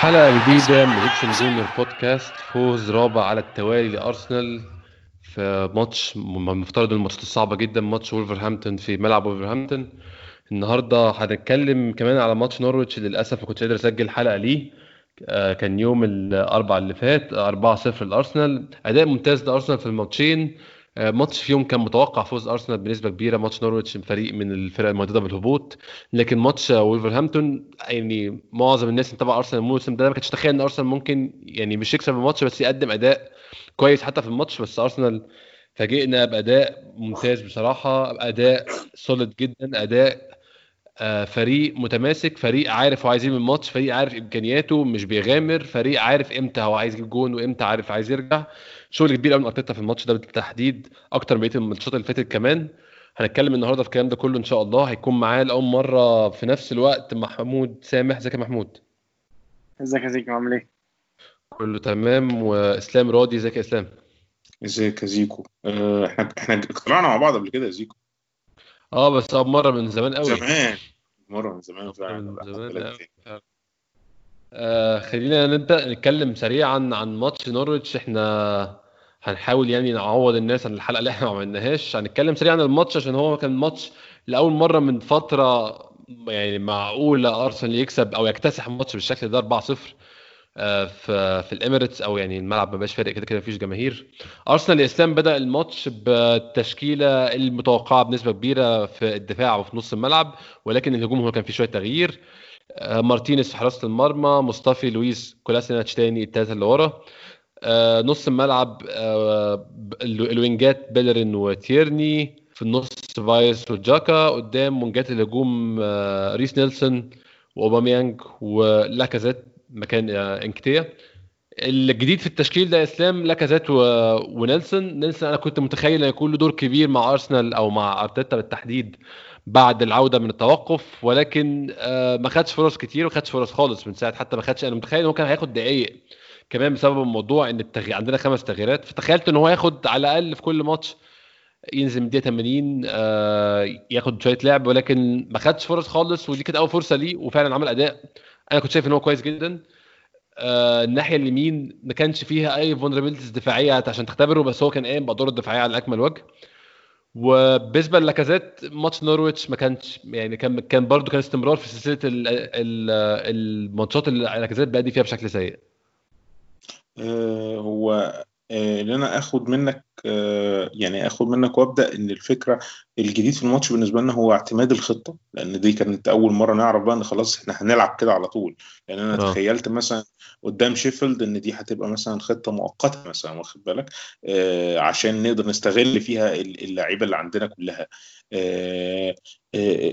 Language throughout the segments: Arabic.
حلقة جديدة من Egyptian Gooner Podcast فوز رابع على التوالي لأرسنال في ماتش م- مفترض الماتشات الصعبة جدا ماتش وولفرهامبتون في ملعب وولفرهامبتون. النهاردة هنتكلم كمان على ماتش نورويتش للأسف ما كنتش قادر أسجل حلقة ليه. آه، كان يوم الأربعاء اللي فات 4-0 لأرسنال. أداء ممتاز لأرسنال في الماتشين. ماتش فيهم كان متوقع فوز أرسنال بنسبة كبيرة. ماتش نورويتش فريق من الفرق المهددة بالهبوط. لكن ماتش وولفرهامبتون يعني معظم الناس اللي متابعة أرسنال الموسم ده ما كانتش تتخيل إن أرسنال ممكن يعني مش يكسب الماتش بس يقدم أداء كويس حتى في الماتش. بس أرسنال فاجئنا بأداء ممتاز بصراحة أداء solid جدا أداء آه، فريق متماسك فريق عارف هو عايز إيه من الماتش فريق عارف إمكانياته مش بيغامر فريق عارف إمتى هو عايز يجيب جون وإمتى عارف عايز يرجع. شغل كبير قوي من أرتيتا في الماتش ده بالتحديد أكتر من بقية الماتشات اللي فاتت كمان. هنتكلم النهارده في الكلام ده كله إن شاء الله. هيكون معايا لأول مرة في نفس الوقت محمود سامح. إزيك يا محمود؟ إزيك يا زيكو؟ عامل إيه؟ كله تمام. وإسلام راضي إزيك يا إسلام؟ إزيك يا زيكو؟ آه، إحنا إحنا طلعنا مع بعض قبل كده يا زيكو. آه بس أول مرة من زمان قوي. زمان. مرة من زمان فعلا. من زمان ثلاث قوي سنين. فعلا. آه خلينا نبدأ نتكلم سريعا عن ماتش نورويتش إحنا هنحاول يعني نعوض الناس عن الحلقة اللي إحنا ما عملناهاش. هنتكلم سريعا عن الماتش عشان هو كان ماتش لأول مرة من فترة يعني معقولة أرسنال يكسب أو يكتسح الماتش بالشكل ده 4-0 آه، في في الإميريتس أو يعني الملعب ما بقاش فارق كده كده مفيش جماهير. أرسنال يا إسلام بدأ الماتش بالتشكيلة المتوقعة بنسبة كبيرة في الدفاع وفي نص الملعب ولكن الهجوم هو كان فيه شوية تغيير. مارتينيز في حراسة المرمى مصطفي لويز كولاسيناتش تاني التلاتة اللي ورا. آه، نص الملعب آه، ال wingات بيلرين وتيرني. في النص سيبايوس وجاكا. قدام wingات الهجوم آه، ريس نيلسون وأوباميانج ولاكازيت مكان آه، إنكتيا. الجديد في التشكيل ده إسلام لاكازيت. ونيلسون. نيلسون أنا كنت متخيل هيكون له دور كبير مع أرسنال أو مع أرتيتا بالتحديد. بعد العودة من التوقف ولكن آه، ما خدش فرص كتير وما خدش فرص خالص من ساعة حتى ما خدش. أنا متخيل إن هو كان هياخد دقائق كمان بسبب الموضوع إن التغي... عندنا خمس تغييرات. فتخيلت إن هو ياخد على الأقل في كل ماتش ينزل من الدقيقة 80 آه، ياخد شوية لعب ولكن ما خدش فرص خالص. ودي كانت أول فرصة ليه وفعلا عمل أداء. أنا كنت شايف إن هو كويس جدا. آه، الناحية اليمين ما كانش فيها أي vulnerabilities دفاعية عشان تختبره بس هو كان قايم بأدواره الدفاعية على أكمل وجه. وبالنسبة للاكازيت ماتش نورويتش ما كانش يعني كان كان برضه كان استمرار في سلسلة ال- ال- الماتشات اللي لاكازيت بادي فيها بشكل سيء. آه، هو آه، اللي أنا آخد منك آه، يعني آخد منك وأبدأ إن الفكرة الجديد في الماتش بالنسبة لنا هو اعتماد الخطة لأن دي كانت أول مرة نعرف بقى إن خلاص إحنا هنلعب كده على طول. لأن أنا آه. تخيلت مثلا قدام شيفيلد إن دي هتبقى مثلا خطة مؤقتة مثلا واخد بالك؟ آه، عشان نقدر نستغل فيها ال- اللعيبة اللي عندنا كلها. آه،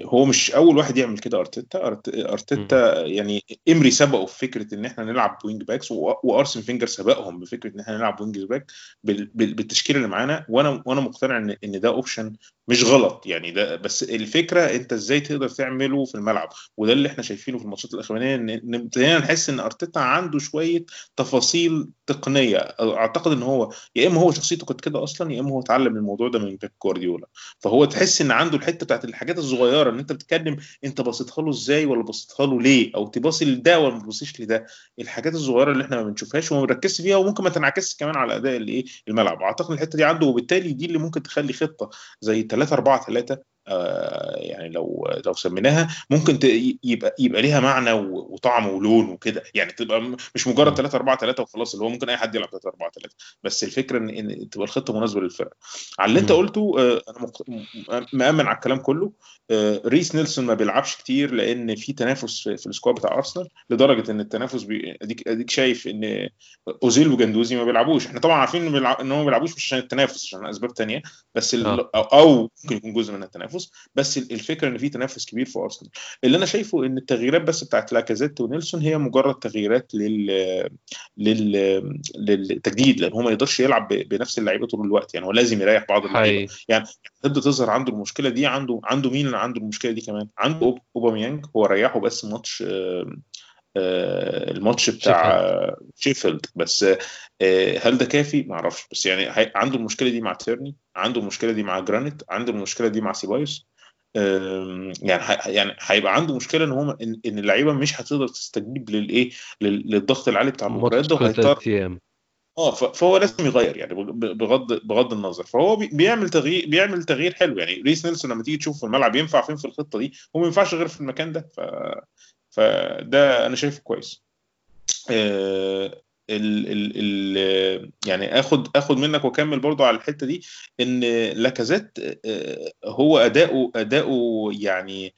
هو مش أول واحد يعمل كده. أرتيتا أرتيتا يعني إمري سبقه في فكرة إن إحنا نلعب ب wing backs وأرسين فينجر سبقهم بفكرة إن إحنا نلعب wing back بال- بال- بالتشكيله اللي معانا. وأنا وأنا مقتنع ان إن ده option مش غلط يعني ده. بس الفكرة أنت إزاي تقدر تعمله في الملعب؟ وده اللي إحنا شايفينه في الماتشات الاخرانيه ان ابتدينا نحس إن أرتيتا عنده شوية تفاصيل تقنية. أعتقد إن هو يا إما هو شخصيته كانت كده أصلا يا إما هو اتعلم الموضوع ده من بيب جوارديولا. فهو تحس إن عنده الحتة بتاعت الحاجات الصغيره إن أنت بتتكلم أنت بصيتها له إزاي ولا بصيتها له ليه؟ أو تباصي لده ولا ما تبصيش لده؟ الحاجات الصغيرة اللي إحنا ما بنشوفهاش وما بنركزش فيها وممكن ما تنعكسش كمان على أداء الإيه؟ الملعب. أعتقد الحتة دي عنده وبالتالي دي اللي ممكن تخلي خطة زي 3 4 3 آه يعني لو لو سميناها ممكن يبقى يبقى ليها معنى وطعم ولون وكده. يعني تبقى مش مجرد 3 4 3 وخلاص اللي هو ممكن أي حد يلعب 3 4 3 بس الفكرة إن إن تبقى الخطة مناسبة للفرقة. على اللي أنت. قلته آه، أنا مق- م- مأمن على الكلام كله. آه، ريس نيلسون ما بيلعبش كتير لأن في تنافس في, ال squad بتاع أرسنال لدرجة إن التنافس بي... أديك أديك شايف إن أوزيل وجندوزي ما بيلعبوش. إحنا طبعا عارفين إن هم ما بيلعبوش مش عشان التنافس عشان أسباب تانية. بس ال... آه. أو ممكن يكون جزء من التنافس. بس ال- الفكرة إن في تنافس كبير في أرسنال. اللي أنا شايفه إن التغييرات بس بتاعت لاكازيت ونيلسون هي مجرد تغييرات لل لل للتجديد لأن هو ما يقدرش يلعب. بنفس اللعيبة طول الوقت. يعني هو لازم يريح بعض اللعيبة. يعني تبدا تظهر عنده المشكلة دي عنده عنده مين اللي عنده المشكلة دي كمان؟ عنده أوباميانج هو ريحه بس ماتش آه، الماتش بتاع آه، شيفيلد. بس آه، هل ده كافي؟ ما أعرفش. بس يعني عنده المشكلة دي مع تيرني عنده المشكلة دي مع جرانيت عنده المشكلة دي مع سيبايوس. يعني يعني هيبقى عنده مشكلة إن هو إن اللعيبة مش هتقدر تستجيب للايه لل- للضغط العالي بتاع المباريات ده وهيضطر آه فهو لازم يغير يعني بغ- بغض بغض النظر. فهو بي- بيعمل تغيير بيعمل تغيير حلو يعني. ريس نيلسون لما تيجي تشوفه في الملعب ينفع فين في الخطة دي؟ هو ما ينفعش غير في المكان ده. ف... فده أنا شايفه كويس. آه، ال ال ال يعني آخد آخد منك وأكمل برضو على الحتة دي إن لاكازيت آه، هو أداؤه أداؤه يعني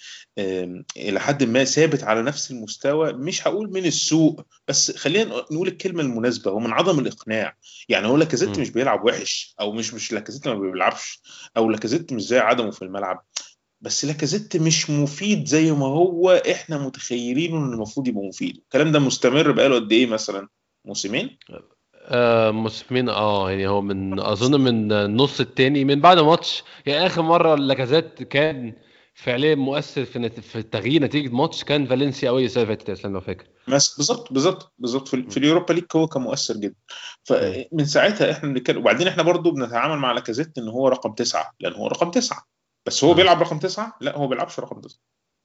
إلى حد ما ثابت على نفس المستوى مش هقول من السوء بس خلينا نقول الكلمة المناسبة هو من عدم الإقناع. يعني هو لاكازيت. مش بيلعب وحش أو مش مش لاكازيت ما بيلعبش أو لاكازيت مش زي عدمه في الملعب. بس لاكازيت مش مفيد زي ما هو إحنا متخيلينه إن المفروض يبقى مفيد. الكلام ده مستمر بقاله قد إيه مثلا؟ موسمين؟ آه موسمين آه يعني هو من أظن من النص التاني من بعد ماتش يعني آخر مرة لاكازيت كان فعليا مؤثر في. في تغيير نتيجة ماتش كان فالنسيا أول السنة اللي فاتت اسلام لو فاكر. بالظبط بالظبط بالظبط. في, في ال Europa League هو كان مؤثر جدا. فمن ساعتها إحنا بنتكلم وبعدين إحنا برضو بنتعامل مع لاكازيت إن هو رقم تسعة لأن هو رقم تسعة. بس هو. بيلعب رقم تسعة؟ لا هو بيلعبش رقم تسعة.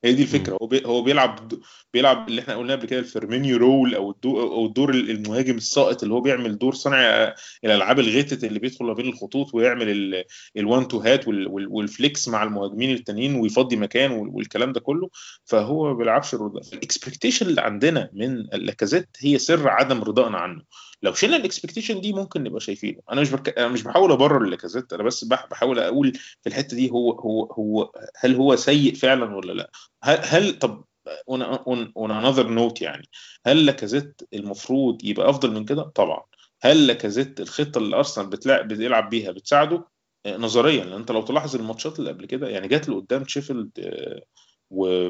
هي دي الفكرة. هو هو بيلعب بيلعب اللي إحنا قلناه قبل كده ال Firmino role أو الدور أو الدور المهاجم الساقط اللي هو بيعمل دور صانع الالعاب الغتت اللي بيدخل ما بين الخطوط ويعمل ال one two هات وال flicks مع المهاجمين التانيين ويفضي مكان وال- والكلام ده كله. فهو ما بيلعبش الرضا ال expectation اللي عندنا من لاكازيت هي سر عدم رضائنا عنه. لو شلنا ال expectation دي ممكن نبقى شايفينه. أنا مش بك... أنا مش بحاول أبرر لاكازيت أنا بس بح... بحاول أقول في الحتة دي هو هو هو هل هو سيء فعلا ولا لأ؟ هل, هل طب on, on another note يعني هل لاكازيت المفروض يبقى أفضل من كده؟ طبعا. هل لاكازيت الخطة اللي أرسنال بتلعب بيلعب بيها بتساعده؟ آه، نظريا لأن أنت لو تلاحظ الماتشات اللي قبل كده يعني جات له قدام شيفيلد آه، و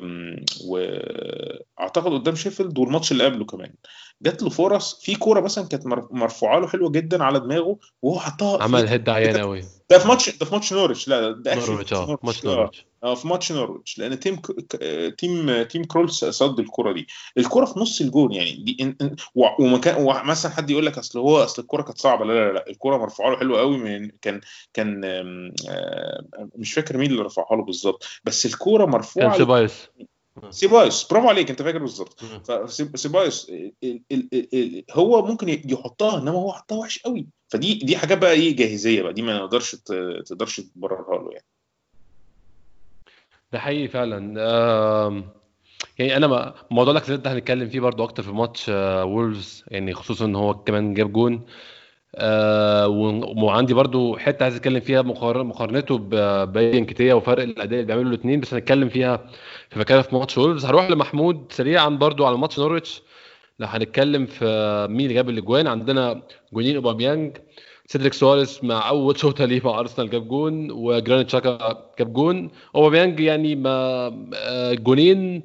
واعتقد قدام شيفيلد والماتش اللي قبله كمان. جات له فرص في كورة مثلا كانت مر- مرفوعة له حلوة جدا على دماغه وهو حطها عمل هيد عيان قوي ده في ماتش ده في ماتش نورويتش لا ده في آه ماتش آه. نورويتش آه في ماتش نورويتش لأن تيم تيم تيم كرولز صد الكره دي. الكره في نص الجون يعني دي ومكان ومثلا حد يقول لك أصل هو أصل الكره كانت صعبة لا لا لا الكره مرفوعة له حلو قوي من كان كان آه، مش فاكر مين اللي رفعها له بالظبط بس الكره كان مرفوعه ل- سيبايوس سيبايوس برافو عليك انت فاكر بالظبط. فسيبايوس هو ممكن يحطها انما هو حطها وحش قوي. فدي دي حاجات بقى إيه جاهزية بقى دي ما نقدرش تقدرش تبررها له يعني. ده حقيقي فعلا. يعني أنا موضوع ده هنتكلم فيه برضو أكتر في ماتش آه، وولفز يعني خصوصا إن هو كمان جاب جون. آه، وعندي برضو حتة عايز أتكلم فيها. مقارن- مقارنته ب- بإيدي انكيتيا وفرق الأداء اللي بيعملوا الاثنين بس هنتكلم فيها في مكانها في ماتش وولفز هروح لمحمود سريعا برضو على ماتش نورويتش. لو هنتكلم في مين اللي جاب الأجوان عندنا جونين أوباميانج سيدريك سواريز مع أول شوطة ليه مع أرسنال جاب جون وجرانيت شاكا جاب جون. أوباميانج يعني ما آه، جونين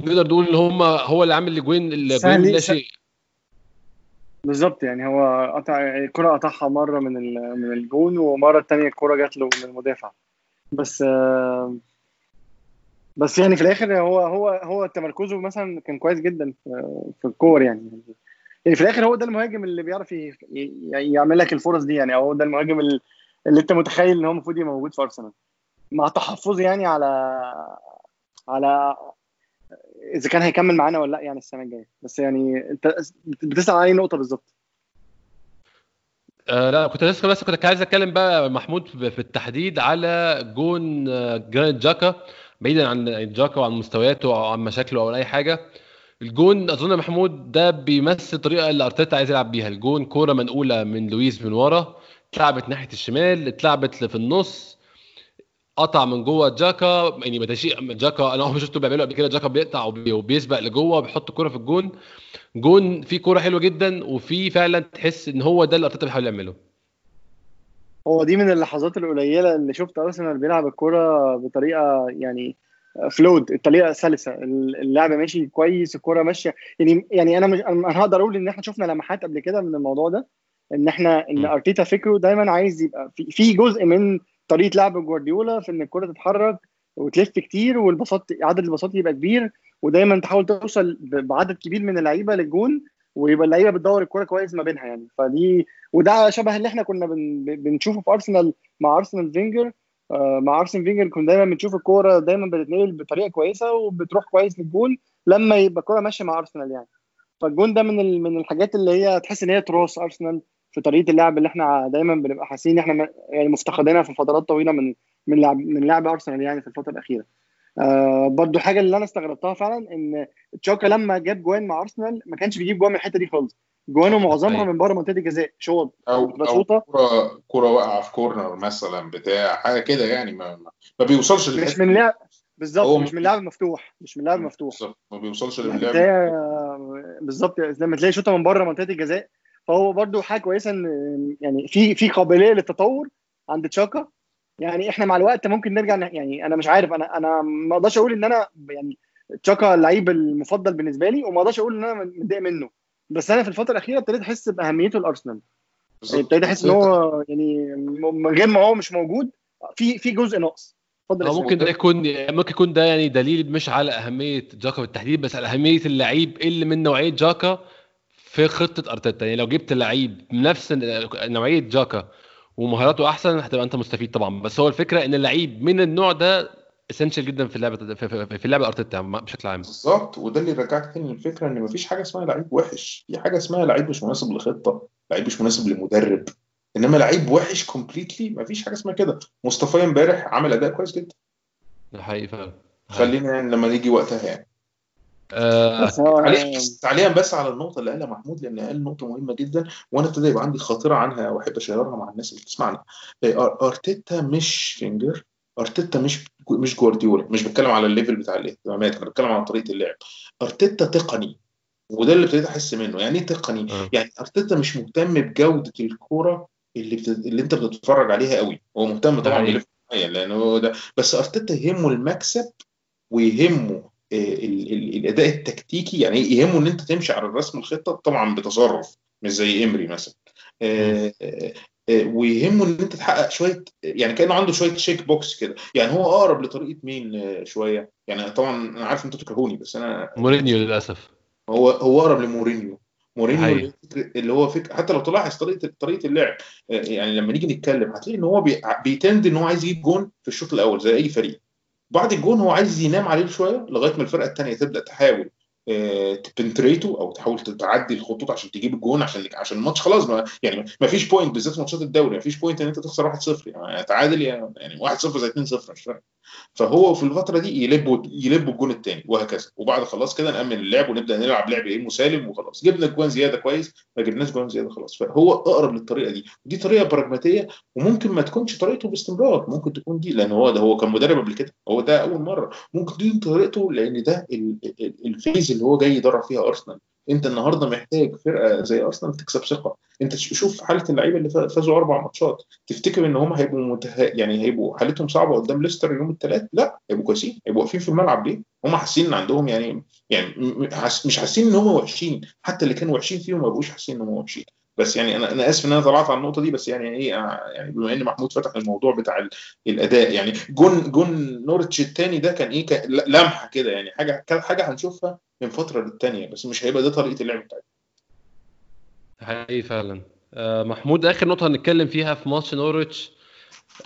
نقدر نقول إن هم هو اللي عامل الأجوان الأجوان سهل- لا. شيء بالظبط يعني هو قطع الكرة قطعها مرة من من الجون ومرة التانية الكرة جات له من المدافع. بس بس يعني في الآخر هو هو هو تمركزه مثلا كان كويس جدا في الكور يعني. يعني في الآخر هو ده المهاجم اللي بيعرف ي- ي- يعمل لك الفرص دي يعني هو ده المهاجم اللي اللي أنت متخيل إن هو المفروض يبقى موجود في أرسنال. مع تحفظي يعني على على إذا كان هيكمل معانا ولا لأ يعني السنة الجاية. بس يعني أنت بتسأل على أي نقطة بالظبط؟ آه لا كنت لسه بس كنت عايز أتكلم بقى محمود في التحديد على جون آه، جرانيت شاكا بعيدا عن شاكا وعن مستوياته أو عن مشاكله أو أي حاجة. الجون أظن محمود ده بيمثل الطريقة اللي أرتيتا عايز يلعب بيها. الجون كورة منقولة من لويس من ورا اتلعبت ناحية الشمال اتلعبت في النص قطع من جوه جاكا يعني بتشيء جاكا أنا عمري شفته بيعمله قبل كده جاكا بيقطع وبي- وبيسبق لجوه وبيحط الكوره في الجون. جون فيه كوره حلوة جدا وفي فعلا تحس إن هو ده اللي أرتيتا بيحاول يعمله. هو دي من اللحظات القليلة اللي شفت أرسنال بيلعب الكرة بطريقة يعني فلود الطريقة سلسة. اللعب ماشي كويس الكرة ماشية. يعني يعني أنا مش أنا هقدر أقول إن إحنا شفنا لمحات قبل كده من الموضوع ده إن إحنا إن. أرتيتا فكره دايما عايز يبقى في, في جزء من طريقة لعب جوارديولا في إن الكرة تتحرك وتلف كتير والباصات عدد الباصات يبقى كبير ودايما تحاول توصل بعدد كبير من اللعيبة للجون ويبقى اللعيبة بتدور الكوره كويس ما بينها يعني. فدي وده شبه اللي إحنا كنا بن بنشوفه في أرسنال مع أرسن فينجر. آه، مع ارسن فينجر كنا دايما بنشوف الكورة دايما بتتنقل بطريقة كويسة وبتروح كويس للجون لما يبقى الكورة ماشية مع أرسنال يعني. فالجون ده من ال- من الحاجات اللي هي تحس إن هي تراث أرسنال في طريقة اللعب اللي إحنا دايما بنبقى حاسين إن إحنا يعني مفتقدينها في فترات طويلة من من لعب من لعب أرسنال يعني في الفترة الأخيرة. آه برضو حاجة اللي أنا استغربتها فعلا إن تشاكا لما جاب جوان مع أرسنال ما كانش بيجيب جوان من الحتة دي خالص. جوانه معظمها أيوة. من بره منطقة الجزاء. شوط أو بتبقى أو شوطة. كوره كوره واقعة في كورنر مثلا بتاع حاجة كده يعني ما, ما- بيوصلش مش من. لعب بالظبط مش من لعب مفتوح مش من لعب مفتوح. بالظبط ما بيوصلش للعب بالظبط لما تلاقي شوطة من بره منطقة الجزاء فهو برضو حاجة كويسة إن يعني في في قابلية للتطور عند تشاكا يعني إحنا مع الوقت ممكن نرجع يعني أنا مش عارف أنا أنا ما أقدرش أقول إن أنا يعني تشاكا اللعيب المفضل بالنسبة لي وما أقدرش أقول إن أنا متضايق منه بس أنا في الفترة الأخيرة ابتديت أحس بأهميته الأرسنال بالظبط. ابتديت أحس إن هو يعني من غير ما هو مش موجود في في جزء ناقص اتفضل. ممكن ده يكون ممكن يكون ده يعني دليل مش على أهمية جاكا بالتحديد بس على أهمية اللعيب اللي من نوعية جاكا في خطة أرتيتا. يعني لو جبت لعيب نفس نوعية جاكا ومهاراته أحسن هتبقى أنت مستفيد طبعا. بس هو الفكرة إن اللعيب من النوع ده اسينشال جدا في اللعبه في, اللعبه أرتيتا بشكل عام. بالظبط. وده اللي يرجعك تاني للفكرة إن مفيش حاجة اسمها لعيب وحش. في حاجة اسمها لعيب مش مناسب لخطه لعيب مش مناسب لمدرب إنما لعيب وحش completely مفيش حاجة اسمها كده. مصطفى امبارح عمل أداء كويس جدا. ده حقيقي فعلا. خلينا يعني لما نيجي وقتها يعني. آه تعليق تعليقا بس على النقطة اللي قالها محمود لأن قال نقطة مهمة جدا وأنا ابتدى يبقى عندي خاطرة عنها وأحب أ share ها مع الناس اللي بتسمعنا إيه، أر- أرتيتا مش فينجر أرتيتا مش مش جوارديولا مش بتكلم على ال level بتاع الاهتمامات أنا بتكلم على طريقة اللعب. أرتيتا تقني وده اللي ابتديت أحس منه. يعني إيه تقني؟ آه. يعني أرتيتا مش مهتم بجودة الكوره اللي بت... اللي أنت بتتفرج عليها قوي. هو مهتم طبعا. ب level معين لأن هو ده بس أرتيتا يهمه المكسب ويهمه الأداء التكتيكي يعني يهمه إن أنت تمشي على الرسم الخطة؟ طبعا بتصرف مش زي ايمري مثلا. آه، آه، آه، ويهمه إن أنت تحقق شوية يعني كأنه عنده شوية check box كده. يعني هو أقرب لطريقة مين آه، شوية؟ يعني طبعا أنا عارف أنتوا تكرهوني بس أنا مورينيو للأسف. هو هو أقرب لمورينيو. مورينيو حقيقي. اللي هو فكر- اللي هو فكر حتى لو تلاحظ طريقة طريقة اللعب آه، يعني لما نيجي نتكلم هتلاقي إن هو بي- بي tend إن هو عايز يجيب جون في الشوط الأول زي أي فريق. بعد الجون هو عايز ينام عليه شوية لغاية ما الفرقة الثانية تبدأ تحاول ت penetrate ه أو تحاول تعدي الخطوط عشان تجيب الجون عشان عشان الماتش خلاص ما يعني ما فيش point بالذات ماتشات الدوري ما فيش point إن أنت تخسر 1-0 يعني تعادل يعني يعني 1-0 زي 2-0 مش فارق. فهو في الفترة دي يجيب يجيب الجون الثاني وهكذا. وبعد خلاص كده نأمن اللعب ونبدأ نلعب لعب إيه؟ مسالم وخلاص. جبنا اجوان زيادة كويس ما جبناش اجوان زيادة خلاص. فهو أقرب للطريقة دي. ودي طريقة براجماتيه وممكن ما تكونش طريقته باستمرار. ممكن تكون دي لأن هو ده هو كان مدرب قبل كده. هو ده أول مرة. ممكن دي طريقته لأن ده ال- ال- ال phase اللي هو جاي يدرب فيها أرسنال. انت النهارده محتاج فرقه زي ارسنال تكسب ثقة. انت شوف حالة اللعيبة اللي فا- فازوا أربع ماتشات. تفتكر ان هم هيبقوا مته... يعني هيبقوا حالتهم صعبة قدام ليستر يوم الثلاث لا هيبقوا كويسين. هيبقوا واقفين في الملعب ليه؟ هم حاسين إن عندهم يعني يعني مش حاسين إن هم وحشين. حتى اللي كانوا وحشين فيهم ما بقوش حاسين إن هم وحشين. بس يعني أنا أنا آسف إن أنا طلعت على النقطة دي بس يعني إيه آه، يعني بما إن محمود فتح الموضوع بتاع ال- الأداء يعني جون جون نورتش الثاني ده كان إيه كان لمحة كده يعني حاجة حاجة هنشوفها من فترة للتانية بس مش هيبقى ده طريقة اللعب بتاعتنا حقيقي فعلا آه، محمود آخر نقطة هنتكلم فيها في ماتش نورويتش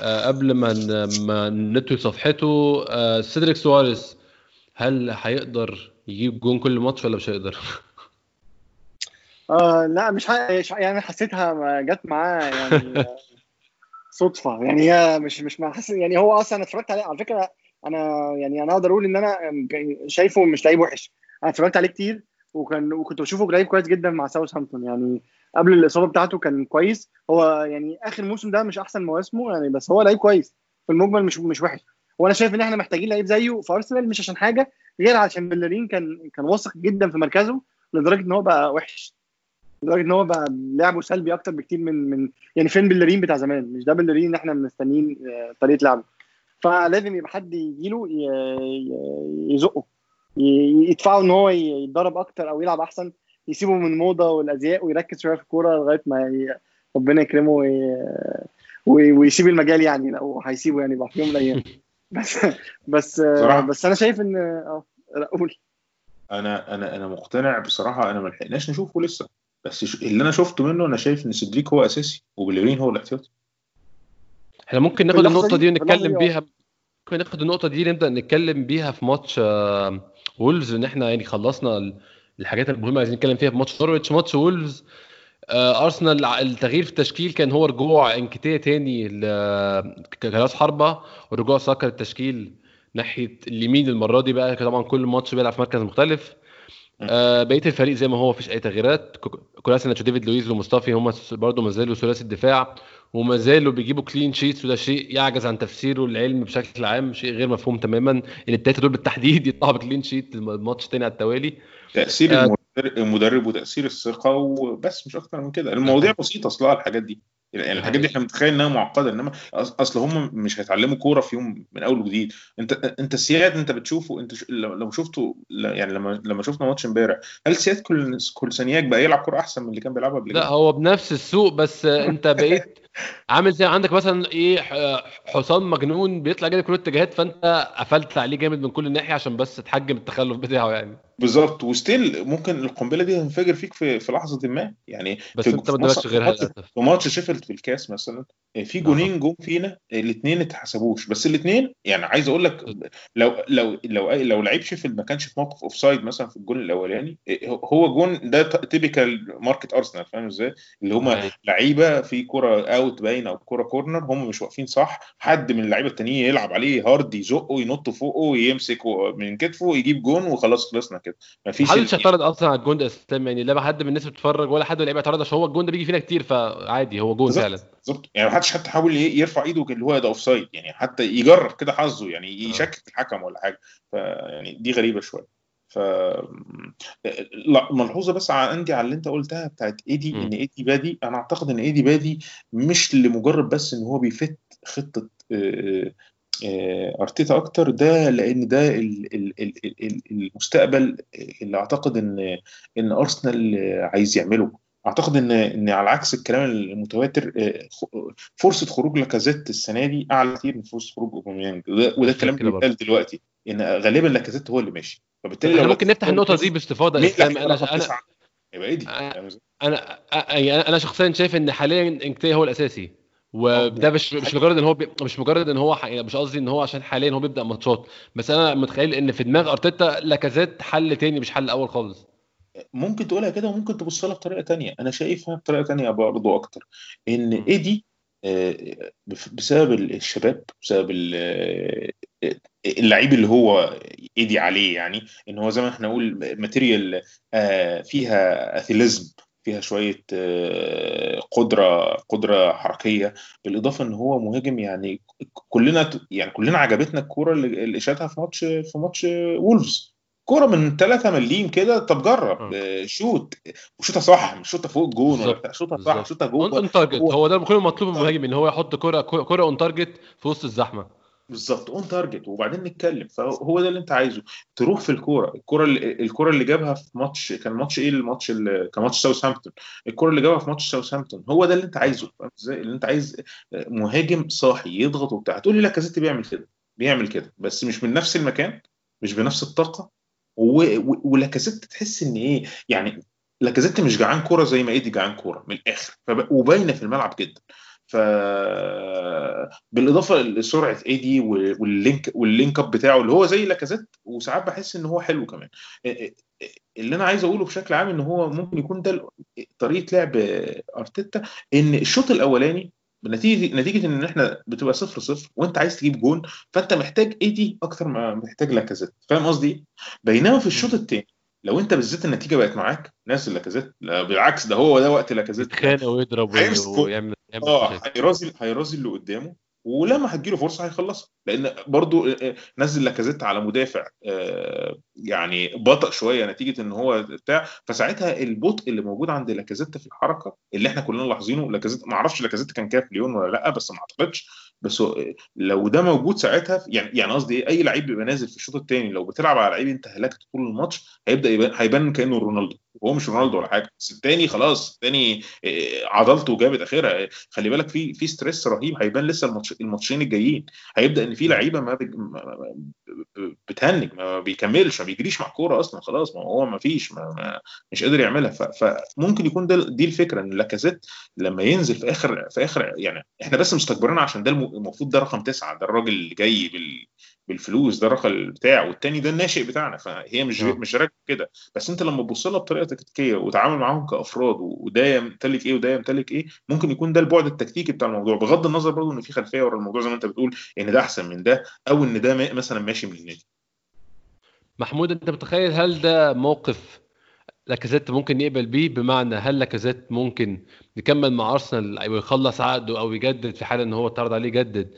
آه، قبل ما ما نطوي صفحته آه، سيدريك سواريز هل هيقدر يجيب جون كل ماتش ولا مش هيقدر؟ آه لا مش ح... يعني حسيتها ما جت معاه يعني صدفة. يعني هي مش مش ما حس... يعني هو أصلا أنا اتفرجت عليه على فكرة أنا يعني أنا أقدر أقول إن أنا شايفه مش لعيب وحش. أنا اتفرجت عليه كتير وكان وكنت بشوفه لعيب كويس جدا مع ساوثهامبتون يعني قبل الإصابة بتاعته كان كويس. هو يعني آخر موسم ده مش أحسن مواسمه يعني بس هو لعيب كويس. في المجمل مش مش وحش. وأنا شايف إن إحنا محتاجين لعيب زيه في أرسنال مش عشان حاجة غير عشان بلرين كان كان واثق جدا في مركزه لدرجة إن هو بقى وحش. لدرجة إن هو بقى لعبه سلبي أكتر بكتير من من يعني فين بلرين بتاع زمان مش ده بلرين إحنا مستنيين آه، طريقة لعبه. فلازم يبقى حد يجيله يزقه يدفعه إن هو يتدرب أكتر أو يلعب أحسن يسيبه من الموضه والأزياء ويركز شوية في الكورة لغاية ما ربنا يكرمه وي- وي- ويسيب المجال يعني لو هيسيبه يعني بقى في يوم من الأيام. بس بس آه،. بس أنا شايف إن آه لا، قول. أنا أنا أنا مقتنع بصراحة أنا ما لحقناش نشوفه لسه. بس ش- اللي أنا شفته منه أنا شايف إن سيدريك هو أساسي وبليرين هو الاحتياطي. إحنا ممكن ناخد النقطة دي- ونتكلم بيها ممكن ناخد النقطة دي نبدأ نتكلم بيها في ماتش آه، وولفز إن إحنا يعني خلصنا ال- الحاجات المهمة عايزين نتكلم فيها في ماتش نورويتش ماتش وولفز آه، أرسنال التغيير في التشكيل كان هو رجوع انكتيه تاني ل- كراس حربة ورجوع ساكا للتشكيل ناحية اليمين المرة دي بقى طبعا كل ماتش بيلعب في مركز مختلف. آه، بقية الفريق زي ما هو مفيش أي تغييرات. كو- كولاسينيتش وديفيد لويز ومصطفي هم برضه ما زالوا ثلاثي الدفاع وما زالوا بيجيبوا clean sheets وده شيء يعجز عن تفسيره العلم بشكل عام شيء غير مفهوم تماما التلاتة دول بالتحديد يطلعوا بكلين شيت الماتش تاني على التوالي. تأثير آه. المدرب- المدرب وتأثير الثقة وبس مش أكتر من كده. المواضيع بسيطة اصلها الحاجات دي. يعني الحاجات دي إحنا متخيل انها معقدة انما أصل هم مش هيتعلموا كورة في يوم من أول وجديد. انت انت سياد انت بتشوفه انت ش... لو شفته يعني لما لما شفنا ماتش امبارح هل سياد كل كل ثانياك بقى يلعب كورة أحسن من اللي كان بيلعبها قبل لا؟ هو بنفس السوق بس انت بقيت عامل زي عندك مثلا إيه حصان مجنون بيطلع جاي كل الاتجاهات فأنت قفلت عليه جامد من كل ناحية عشان بس تحجم التخلف بتاعه يعني. بالظبط. و still ممكن القنبلة دي تنفجر فيك في في لحظة ما. يعني بس في- انت ما ماتش- غيرها للأسف. في ماتش شيفيلد في الكاس مثلا في جونين جم فينا الاثنين اتحسبوش. بس الاثنين يعني عايز أقول لك لو لو لو لو لعيب شيفيلد ما كانش في موقف offside مثلا في الجون الأولاني هو جون ده typical mark بتاعت ارسنال فاهم إزاي؟ اللي هم أيوة. لعيبة في كرة out باين أو كرة كورنر هم مش واقفين صح. حد من اللعيبة التانيين يلعب عليه hard يزقه ينط فوقه يمسكه من كتفه يجيب جون وخلاص خلصنا. كده. مفيش محدش اعترض أصلا على الجون ده إسلام يعني لا حد من الناس بتتفرج ولا حد من اللعيبه اعترض عشان هو الجون ده بيجي فينا كتير فعادي هو جون. فعلا. بالظبط. يعني ما حدش حتى حاول يرفع ايده اللي هو ده offside يعني حتى يجرب كده حظه يعني يشكك الحكم ولا حاجة. فيعني دي غريبة شوية. ف لا ملحوظة بس عندي على اللي انت قلتها بتاعت إيدي. إن إيدي بادي أنا أعتقد إن إيدي بادي مش لمجرد بس إن هو بي fit خطة آه، آه، ارتيتا أكتر ده لأن ده ال- ال- ال- ال- المستقبل اللي اعتقد ان ان ارسنال عايز يعمله اعتقد ان ان على عكس الكلام المتواتر آه، فرصه خروج لاكازيت السنة دي اعلى كتير من فرصه خروج اوباميانج وده, الكلام اللي بيتقال دلوقتي ان غالبا لاكازيت هو اللي ماشي فبالتالي لو ممكن نفتح النقطه دي باستفاضه اسلام أنا أنا؟ يبقى؟ أنا أنا شخصيا شايف ان حاليا انكتيه هو الاساسي وده مش مش مجرد إن هو بي... مش مجرد إن هو ح... مش قصدي إن هو عشان حاليا هو بيبدأ ماتشات بس أنا متخيل إن في دماغ أرتيتا لاكازيت حل تاني مش حل أول خالص. ممكن تقولها كده وممكن تبص لها بطريقة تانية. أنا شايفها بطريقة تانية برضه أكتر. إن. إيدي آه، بسبب الشباب بسبب آه، اللعيب اللي هو إيدي عليه يعني إن هو زي ما إحنا نقول material آه، فيها athleticism فيها شوية آه، قدرة قدرة حركية بالإضافة إن هو مهاجم يعني كلنا يعني كلنا عجبتنا الكورة اللي شاتها في ماتش في ماتش وولفز. كورة من 3 مليم كده طب جرب آه. shoot. وشوتها صح مش شوتها فوق الجون شوتها صح اون جوه. اون تارجت هو- ده كل المطلوب من المهاجم إن هو يحط كره كره on target في وسط الزحمة. بالظبط on target وبعدين نتكلم. فهو ده اللي انت عايزه. تروح في الكورة. الكورة اللي الكورة اللي جابها في ماتش كان ماتش إيه؟ الماتش اللي كان ماتش ساوثهامبتون. الكورة اللي جابها في ماتش ساوثهامبتون. هو ده اللي انت عايزه. فاهم إزاي؟ اللي انت عايز مهاجم صاحي يضغط وبتاع. هتقول لي لاكازيت بيعمل كده. بيعمل كده. بس مش من نفس المكان مش بنفس الطاقة. ولاكازيت تحس إن إيه؟ يعني لاكازيت مش جعان كورة زي ما إيدي جعان كورة من الآخر. وباينة في الملعب جدا. ف بالإضافة لسرعة ايدي وال link وال link up بتاعه اللي هو زي لاكازيت وساعات بحس إن هو حلو كمان. اللي أنا عايز أقوله بشكل عام إن هو ممكن يكون ده طريقة لعب أرتيتا إن الشوط الأولاني بنتيجة نتيجة إن إحنا بتبقى صفر صفر وأنت عايز تجيب جون فأنت محتاج ايدي أكتر ما محتاج لاكازيت. فاهم قصدي؟ بينما في الشوط الثاني لو أنت بالذات النتيجة بقت معاك نازل لاكازيت لا بالعكس ده هو ده وقت لاكازيت. يتخانق ويضرب ويعمل يعمل آه. هيرازي هيرازي اللي قدامه ولما هتجيله فرصة هيخلصها. لأن برضو آه، آه، نزل لاكازيت على مدافع آه، يعني بطأ شوية نتيجة إن هو بتاع. فساعتها البطء اللي موجود عند لاكازيت في الحركة اللي إحنا كلنا لاحظينه لاكازيت ما أعرفش لاكازيت كان كاف ليون ولا لأ بس ما أعتقدش. بس لو ده موجود ساعتها يعني يعني قصدي إيه؟ أي لعيب بيبقى نازل في الشوط الثاني لو بتلعب على لعيب انت هلكت طول الماتش هيبدأ يبان هيبان كأنه رونالدو. وهو مش رونالدو ولا حاجة. بس الثاني خلاص الثاني عضلته جابت آخرها. خلي بالك في في stress رهيب هيبان لسه الماتش الماتشين الجايين. هيبدأ إن في لعيبة ما بتهنج ما بيكملش ما بيجريش مع الكورة أصلا خلاص ما هو ما فيش ما ما مش قادر يعملها. فممكن يكون ده دي الفكرة إن لاكازيت لما ينزل في آخر في آخر يعني إحنا بس مستكبرين عشان ده المفروض ده رقم تسعة ده الراجل اللي جاي بال بالفلوس ده الرقم بتاعه والتاني ده الناشئ بتاعنا فهي مش أوه. مش راكب كده. بس انت لما تبص لها بطريقة تكتيكية وتعامل معاهم كأفراد وده يمتلك إيه وده يمتلك إيه ممكن يكون ده البعد التكتيكي بتاع الموضوع. بغض النظر برضه إن في خلفية ورا الموضوع زي ما انت بتقول إن ده أحسن من ده أو إن ده مثلا ماشي من النادي محمود أنت متخيل هل ده موقف لاكازيت ممكن يقبل بيه بمعنى هل لاكازيت ممكن يكمل مع أرسنال أو يخلص عقده أو يجدد في حال إن هو اتعرض عليه يجدد؟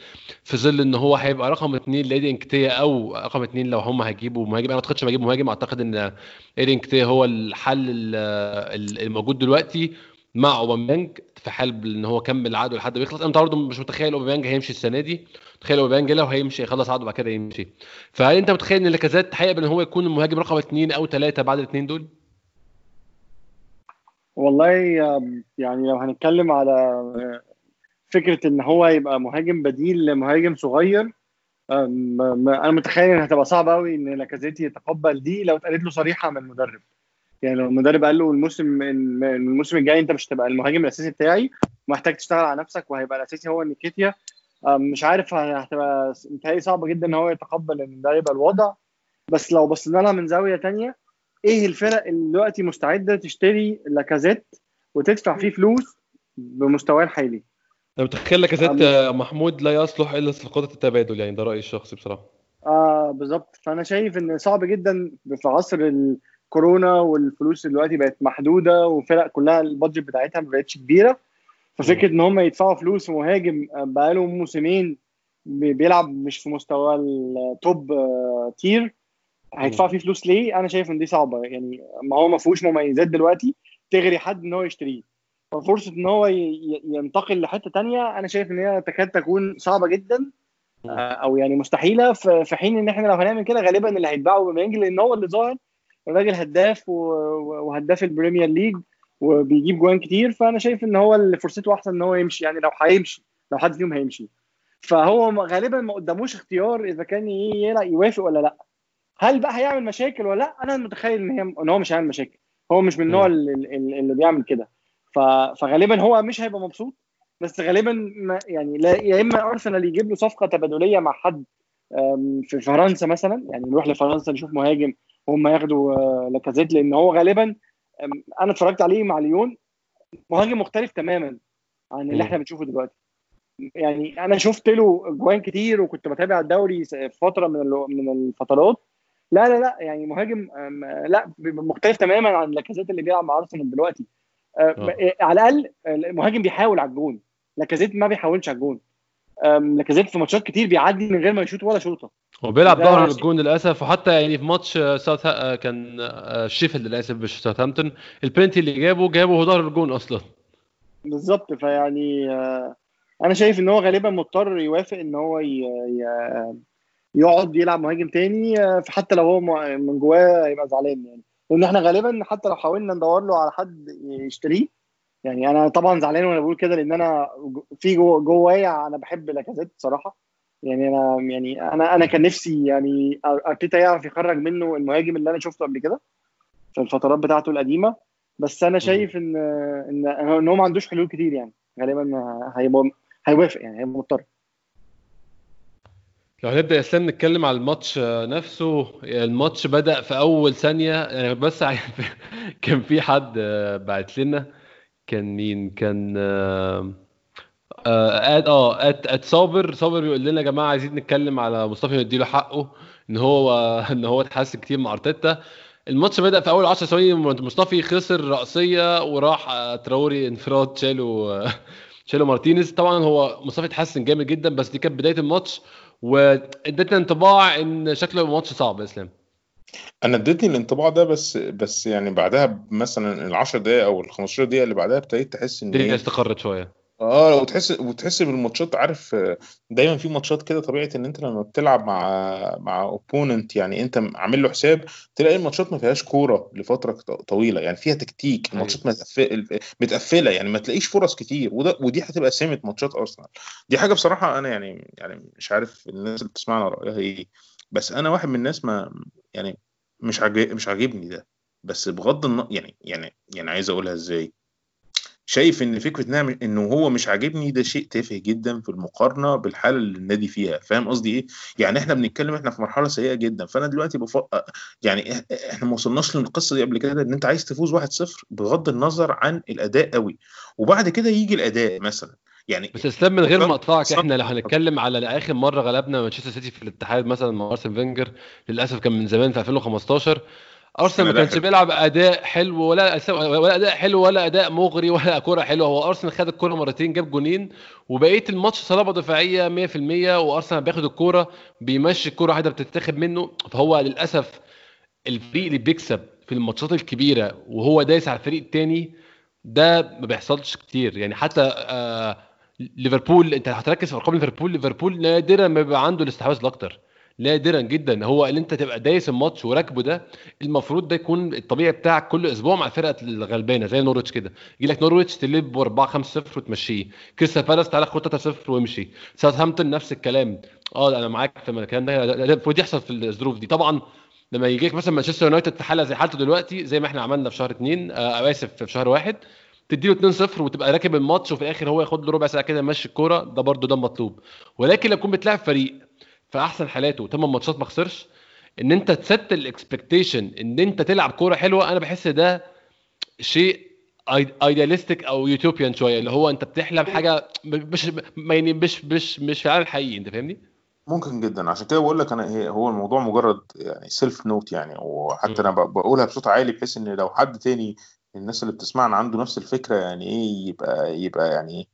في ظل إن هو هيبقى رقم اثنين لإيدي إنكتيا أو رقم اثنين لو هم هيجيبوا مهاجم. أنا ما أعتقدش هيجيبوا مهاجم. أعتقد إن إيدي إنكتيا هو الحل الموجود دلوقتي مع أوباميانج في حال إن هو كمل عقده لحد ما يخلص. أنا برضه مش متخيل أوباميانج هيمشي السنة دي. متخيل أوباميانج لو هيمشي يخلص عقده بعد كده يمشي. فهل أنت متخيل إن لاكازيت هيقبل إن هو يكون المهاجم رقم اثنين أو ثلاثة بعد الاثنين دول؟ والله يعني لو هنتكلم على فكرة إن هو يبقى مهاجم بديل لمهاجم صغير أنا متخيل إن هتبقى صعبة قوي إن لاكازيتي يتقبل دي لو اتقالت له صريحة من المدرب. يعني لو المدرب قال له الموسم الموسم الجاي أنت مش هتبقى المهاجم الأساسي بتاعي ومحتاج تشتغل على نفسك وهيبقى الأساسي هو نيكيتيا مش عارف هتبقى متهيألي صعبه جدا إن هو يتقبل إن ده يبقى الوضع. بس لو بصينا لها من زاوية تانية إيه الفرق اللي دلوقتي مستعدة تشتري لاكازيت وتدفع فيه فلوس بمستواه الحالي؟ أنا متخيل لاكازيت محمود لا يصلح إلا صفقات التبادل يعني ده رأيي الشخصي بصراحة. آه بالظبط. فأنا شايف إن صعب جدا في عصر الكورونا والفلوس دلوقتي بقت محدودة وفرق كلها البادجت بتاعتها ما بقتش كبيرة. ففكرة إن هم يدفعوا فلوس في مهاجم بقاله موسمين بيلعب مش في مستوى ال top tier هيدفع فيه فلوس ليه؟ أنا شايف إن دي صعبة. يعني ما هو ما فيهوش مميزات دلوقتي تغري حد إن هو يشتريه. ففرصة إن هو ينتقل لحتة تانية أنا شايف إن هي تكاد تكون صعبة جدا أو يعني مستحيلة. في حين إن إحنا لو هنعمل كده غالبا اللي هيتباع اوباميانج لأن هو اللي ظاهر الراجل هداف وهداف البريمير ليج وبيجيب جوان كتير. فأنا شايف إن هو اللي فرصته أحسن إن هو يمشي. يعني لو هيمشي لو حد فيهم هيمشي. فهو غالبا ما قداموش اختيار إذا كان يوافق ولا لأ. هل بقى هيعمل مشاكل ولا لأ؟ أنا متخيل إن هي إن هو مش هيعمل مشاكل. هو مش من النوع اللي, اللي بيعمل كده. فغالبا هو مش هيبقى مبسوط بس غالبا ما يعني لا يا إما أرسنال يجيب له صفقة تبادلية مع حد في فرنسا مثلا يعني نروح لفرنسا نشوف مهاجم وهم ياخدوا لاكازيت لأن هو غالبا أنا اتفرجت عليه مع ليون مهاجم مختلف تماما عن اللي إحنا بنشوفه دلوقتي. يعني أنا شفت له جوان كتير وكنت بتابع الدوري في فترة من من الفترات لا لا لا يعني مهاجم لا مختلف تماما عن لاكازيت اللي بيلعب مع أرسنال دلوقتي. أوه. على الأقل المهاجم بيحاول على الجون. لاكازيت ما بيحاولش على الجون. لاكازيت في ماتشات كتير بيعدي من غير ما يشوط ولا شوطة. هو بيلعب ظهر الجون للأسف وحتى يعني في ماتش ساوث كان شيفيلد للأسف مش ساوثهامبتون. البنتي اللي جابه جابه هو ظهر الجون أصلا. بالظبط فيعني أنا شايف إن هو غالبا مضطر يوافق إن هو يقعد يلعب مهاجم تاني فحتى لو هو من جواه هيبقى زعلان يعني. لأن إحنا غالبا حتى لو حاولنا ندور له على حد يشتريه يعني أنا طبعا زعلان وأنا بقول كده لأن أنا في جوايا أنا بحب لاكازيت بصراحة. يعني أنا يعني أنا أنا كان نفسي يعني أرتيتا يعرف يخرج منه المهاجم اللي أنا شفته قبل كده في الفترات بتاعته القديمة. بس أنا شايف ان ان إن هو ما عندوش حلول كتير يعني. غالبا هيبقى هيوافق يعني هيبقى مضطر. لو هنبدأ يا إسلام نتكلم على الماتش نفسه الماتش بدأ في أول ثانية. يعني بس كان في حد بعت لنا كان مين؟ كان اد آه اد اد صابر. صابر بيقول لنا يا جماعة عايزين نتكلم على مصطفى نديله حقه إن هو إن هو اتحسن كتير مع أرتيتا. الماتش بدأ في أول 10 ثواني مصطفى خسر رأسية وراح تراوري انفراد شالوا شالوا مارتينيز. طبعا هو مصطفى اتحسن جامد جدا بس دي كانت بداية الماتش. وادتنا انطباع إن شكله ماتش صعب يا إسلام. أنا ادتني الانطباع ده بس بس يعني بعدها مثلا ال 10 دقائق أو ال 15 دقيقة اللي بعدها ابتديت تحس إن الدنيا استقرت شوية. آه وتحس وتحس بالماتشات عارف دايما في ماتشات كده طبيعة إن أنت لما بتلعب مع مع اوبوننت يعني أنت عامل له حساب تلاقي الماتشات ما فيهاش كورة لفترة طويلة يعني فيها تكتيك الماتشات متقفل- متقفلة يعني ما تلاقيش فرص كتير وده ودي هتبقى سمة ماتشات أرسنال. دي حاجة بصراحة أنا يعني يعني مش عارف الناس اللي بتسمعنا رأيها إيه بس أنا واحد من الناس ما يعني مش عاجب مش عاجبني ده. بس بغض النظر يعني يعني يعني عايز أقولها إزاي؟ شايف إن فكرة نعمل إنه هو مش عاجبني ده شيء تافه جدا في المقارنة بالحالة اللي النادي فيها. فاهم قصدي إيه؟ يعني إحنا بنتكلم إحنا في مرحلة سيئة جدا. فأنا دلوقتي بفق... يعني إحنا ما وصلناش للقصة دي قبل كده إن أنت عايز تفوز 1-0 بغض النظر عن الأداء قوي وبعد كده يجي الأداء مثلا. يعني بس اسلام من غير ما أقطعك. إحنا لو هنتكلم على آخر مرة غلبنا مانشستر سيتي في الاتحاد مثلا مع ارسن فينجر للأسف كان من زمان في 2015 أرسنال ما كانش. بيلعب أداء حلو ولا ولا أداء حلو ولا أداء مغري ولا كورة حلوة. هو أرسنال خد الكورة مرتين جاب جونين وبقيه الماتش صلابة دفاعية 100% وأرسنال بياخد الكورة بيمشي الكورة واحدة بتتاخد منه. فهو للأسف الفريق اللي بيكسب في الماتشات الكبيرة وهو دايس على الفريق التاني ده ما بيحصلش كتير. يعني حتى آه ليفربول أنت هتركز في أرقام ليفربول ليفربول نادرا ما بيبقى عنده الاستحواذ الأكتر. نادرا جدا. هو اللي انت تبقى دايس الماتش وراكبه ده المفروض ده يكون الطبيعي بتاعك كل أسبوع مع الفرقه الغلبانة زي نورويتش كده. يجي لك نورويتش تلبسه ب 4 5 0 وتمشيه. كريستال بالاس تعالى خد 3 0 وامشي. ساوثهامبتون نفس الكلام. آه أنا معاك في الكلام ده. المفروض يحصل في الظروف دي. طبعا لما يجي لك مثلا مانشستر يونايتد في حالة زي حالته دلوقتي زي ما إحنا عملنا في شهر اثنين آه آسف في شهر واحد تديله 2-0 وتبقى راكب الماتش وفي الآخر هو ياخد له ربع ساعة كده يمشي الكورة. ده برده ده مطلوب. ولكن لو تكون بتلعب فريق في أحسن حالاته 8 ماتشات ما خسرش إن أنت تset ال expectation إن أنت تلعب كورة حلوة أنا بحس ده شيء idealistic أو utopian شوية اللي هو أنت بتحلم حاجة مش ما يعني مش مش مش في العالم الحقيقي أنت فاهمني؟ ممكن جدا عشان كده بقول لك أنا هو الموضوع مجرد يعني self note يعني وحتى أنا بقولها بصوت عالي بحيث إن لو حد تاني الناس اللي بتسمعنا عنده نفس الفكرة يعني إيه يبقى يبقى يعني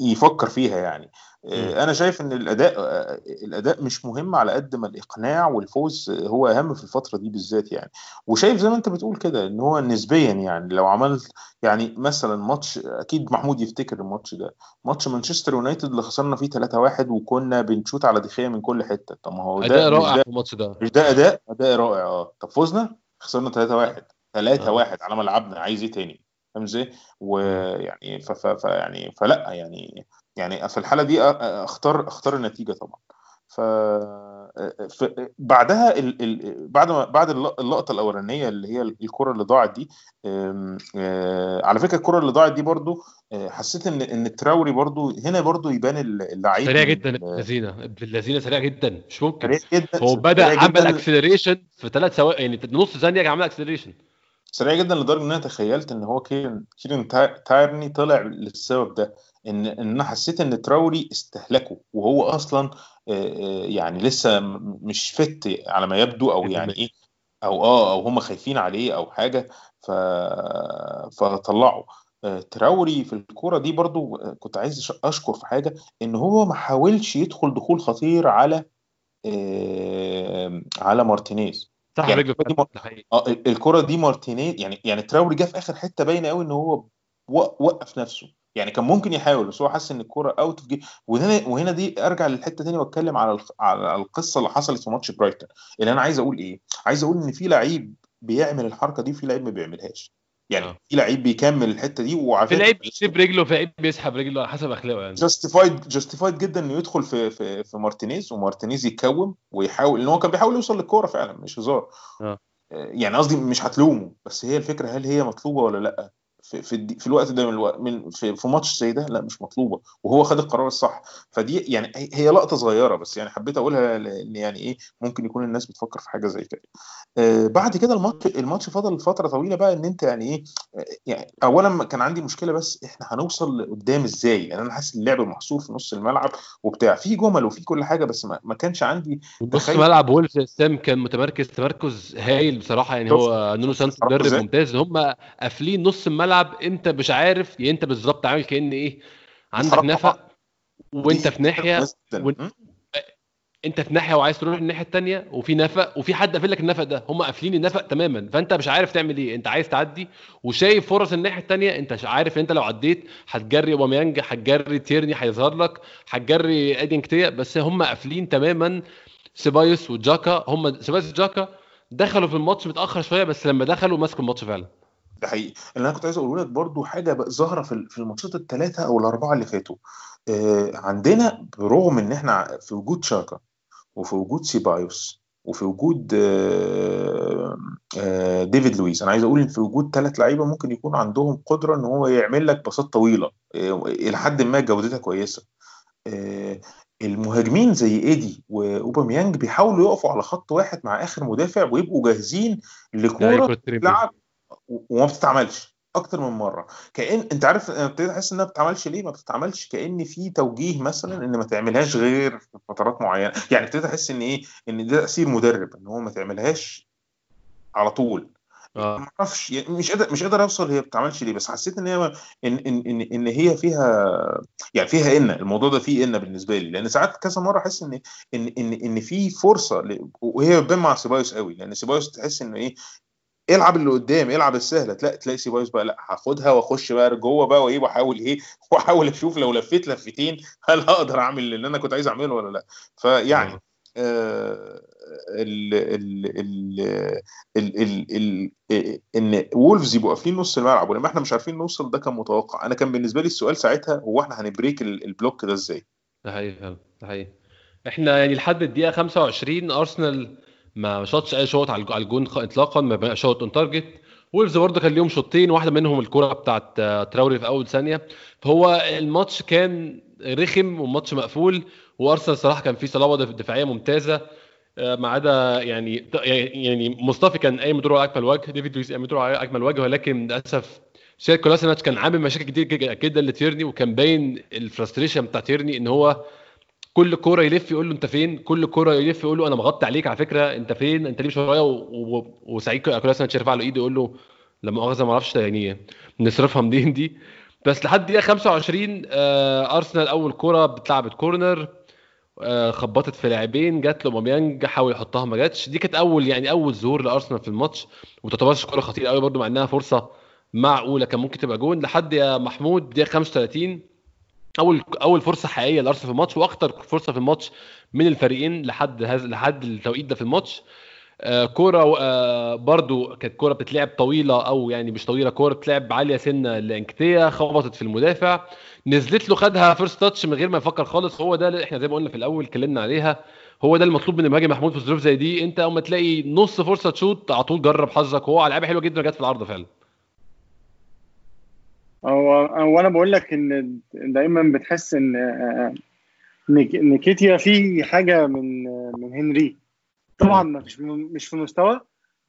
يفكر فيها يعني أنا شايف إن الأداء آه، الأداء مش مهم على قد ما الإقناع والفوز هو أهم في الفترة دي بالذات يعني. وشايف زي ما أنت بتقول كده إن هو نسبيا يعني لو عملت يعني مثلا ماتش أكيد محمود يفتكر الماتش ده ماتش مانشستر يونايتد اللي خسرنا فيه 3-1 وكنا بنشوت على دخية من كل حتة. طب ما هو ده أداء رائع في الماتش ده. مش ده أداء؟ أداء رائع آه. طب فزنا خسرنا 3-1 3-1 على ملعبنا عايز إيه تاني؟ فاهم إزاي؟ ويعني ف ف ف يعني فلا يعني يعني في الحالة دي أختار أختار النتيجة طبعا. ف بعدها ال... ال... بعد ما بعد الل- اللقطة الأولانية اللي هي الكرة اللي ضاعت دي أم، آه، على فكرة الكرة اللي ضاعت دي برضو حسيت إن إن التراوري برضو هنا برضو يبان اللعيب سريع جدا ابن اللذينه ابن اللذينه سريع جدا مش ممكن. سريع جدا هو بدأ عمل. acceleration في ثلاث ثواني يعني نص ثانية عمل acceleration سريع جدا لدرجة إن أنا تخيلت إن هو كيران كيران تا- تيرني طلع للسبب ده إن إن أنا حسيت إن تراوري استهلكه وهو أصلا يعني لسه مش fit على ما يبدو أو يعني إيه أو آه أو هم خايفين عليه أو حاجة ف فطلعوا تراوري في الكورة دي برضو كنت عايز أشكر في حاجة إن هو ما حاولش يدخل دخول خطير على على مارتينيز. صح يعني رجله دي مر- ده حقيقي. آه ال- الكرة دي مارتينيز يعني يعني تراوري جه في آخر حتة باينة قوي إن هو وقف نفسه. يعني كان ممكن يحاول بس هو حس إن الكرة out of وهنا وهنا دي أرجع للحتة تاني وأتكلم على الخ- على القصة اللي حصلت في ماتش برايتون. اللي أنا عايز أقول إيه؟ عايز أقول إن في لعيب بيعمل الحركة دي وفي لعيب ما بيعملهاش. يعني آه. في لعيب بيكمل الحتة دي وعلى في فكرة لعيب بيسيب رجله في لعيب بيسحب رجله على حسب أخلاقه يعني. justified justified جدا إنه يدخل في في في مارتينيز ومارتينيز يتكوم ويحاول ان هو كان بيحاول يوصل للكورة فعلا مش هزار. آه. يعني قصدي مش هتلومه بس هي الفكرة هل هي مطلوبة ولا لأ؟ في في, الدي- في الوقت ده من, الوقت من في, في ماتش زي ده لا مش مطلوبة وهو خد القرار الصح. فدي يعني هي- هي لقطة صغيرة بس يعني حبيت أقولها لأن يعني إيه ممكن يكون الناس بتفكر في حاجة زي كده. آه بعد كده الماتش الماتش فضل فترة طويلة بقى إن أنت يعني إيه آه، يعني اولا كان عندي مشكلة بس إحنا هنوصل لقدام إزاي؟ يعني أنا حاسس اللعب محصور في نص الملعب وبتاع. في جمل وفي كل حاجة بس ما, ما كانش عندي نص ملعب وولفز سام كان متمركز تمركز هايل بصراحة. يعني هو نونو سانتو مدرب؟ ممتاز. هم قافلين نص الملعب. أنت مش عارف يعني أنت بالظبط عامل كأن إيه عندك نفق وأنت في ناحية كويس جداً. وإن- م? انت في ناحية وعايز تروح الناحية الثانية وفي نفق وفي حد قافل لك النفق ده هم قافلين النفق تماما. فأنت مش عارف تعمل إيه. أنت عايز تعدي وشايف فرص الناحية الثانية أنت مش عارف أنت لو عديت هتجري أوباميانج هتجري تيرني هيظهر لك هتجري ادي نكيتيا بس هم قافلين تماما سيبايوس وشاكا. هم سيبايوس وشاكا دخلوا في الماتش متأخر شوية بس لما دخلوا مسكوا الماتش فعلا. ده حقيقي. اللي أنا كنت عايز أقوله لك برضو حاجة ظاهرة في في الماتشات الثلاثه أو الأربعة اللي فاتوا. آه عندنا برغم إن إحنا في وجود شاكا وفي وجود سيبايوس وفي وجود آه آه ديفيد لويس. أنا عايز أقول إن في وجود ثلاث لعيبة ممكن يكون عندهم قدرة إن هو يعمل لك باصات طويلة آه إلى حد ما جودتها كويسة. المهاجمين زي إيدي وأوباميانج بيحاولوا يقفوا على خط واحد مع آخر مدافع ويبقوا جاهزين لكورة تلعب وما بتتعملش. أكتر من مرة. كأن أنت عارف أنا ابتديت أحس إنها ما بتتعملش ليه؟ ما بتتعملش كأن في توجيه مثلا إن ما تعملهاش غير في فترات معينة. يعني ابتديت أحس إن إيه؟ إن ده تأثير مدرب إن هو ما تعملهاش على طول. آه. ما أعرفش يعني مش قادر مش قادر أوصل هي ما بتتعملش ليه بس حسيت إن هي إن إن إن, إن هي فيها يعني فيها إن الموضوع ده فيه إن بالنسبة لي. لأن ساعات كذا مرة أحس إن إن إن إن في فرصة. وهي بتبان مع سيبايوس قوي. لأن سيبايوس تحس إنه إيه؟ العب اللي قدام العب السهلة. تلاقي تلاقي سيبايوس بقى لا هاخدها واخش بقى جوه بقى وايه واحاول إيه واحاول أشوف لو لفيت لفتين هل هقدر اعمل اللي أنا كنت عايز اعمله ولا لا. فيعني آه. ال ال ال ال ال ال ان وولفز يبقوا قافلين نص الملعب ولما إحنا مش عارفين نوصل ده كان متوقع. أنا كان بالنسبة لي السؤال ساعتها هو إحنا هن break ال block ده إزاي؟ ده حقيقي ده حقيقي. إحنا يعني لحد الدقيقة 25 أرسنال ما شاطش اي شوط على الجون اطلاقا ما شوط on target وولفز برضه كان ليهم شوطين واحدة منهم الكرة بتاعت تراوري في أول ثانية. فهو الماتش كان رخم وماتش مقفول وأرسنال صراحة كان فيه صلابة دفاعية ممتازة. ما عدا يعني يعني مصطفى كان قايم دوره على أكمل وجه ديفيد لويس قايم دوره على أكمل وجه ولكن للأسف سياد كولاسيناتش كان عامل مشاكل كتير جدا لتيرني وكان باين ال frustration بتاع تيرني إن هو كل كورة يلف يقول له انت فين؟ كل كورة يلف يقول له أنا مغطي عليك على فكرة انت فين؟ انت ليه مش ورايا؟ وسياد كولاسيناتش يرفع له ايده يقول له لا مؤاخذة ما أعرفش يعني نصرفها منين دي. بس لحد دقيقة 25 آه أرسنال أول كورة اتلعبت corner آه خبطت في لاعبين جات له اوباميانج حاول يحطها ما جاتش. دي كانت أول يعني أول ظهور لأرسنال في الماتش وتعتبرش كورة خطيرة قوي برده مع إنها فرصة معقولة كان ممكن تبقى جون. لحد يا محمود دقيقة 35 اول أول فرصة حقيقية لأرسنال في الماتش وأكتر فرصة في الماتش من الفريقين لحد هز... لحد التوقيت ده في الماتش. آه كورة آه برضو كانت كورة بتتلعب طويلة أو يعني مش طويلة كورة بتلعب عالية سنة لانكيتيا خبطت في المدافع. نزلت له خدها فيرست تاتش من غير ما يفكر خالص. هو ده اللي إحنا زي ما قلنا في الأول اتكلمنا عليها. هو ده المطلوب من المهاجم محمود في ظروف زي دي. أنت اما تلاقي نص فرصة تشوط على طول جرب حظك. وهو لعيبة حلوة جدا جت في العارضه فعلا. هو هو أنا بقول لك إن دايما بتحس إن نيكيتيا في حاجة من من هنري. طبعا مش مش في المستوى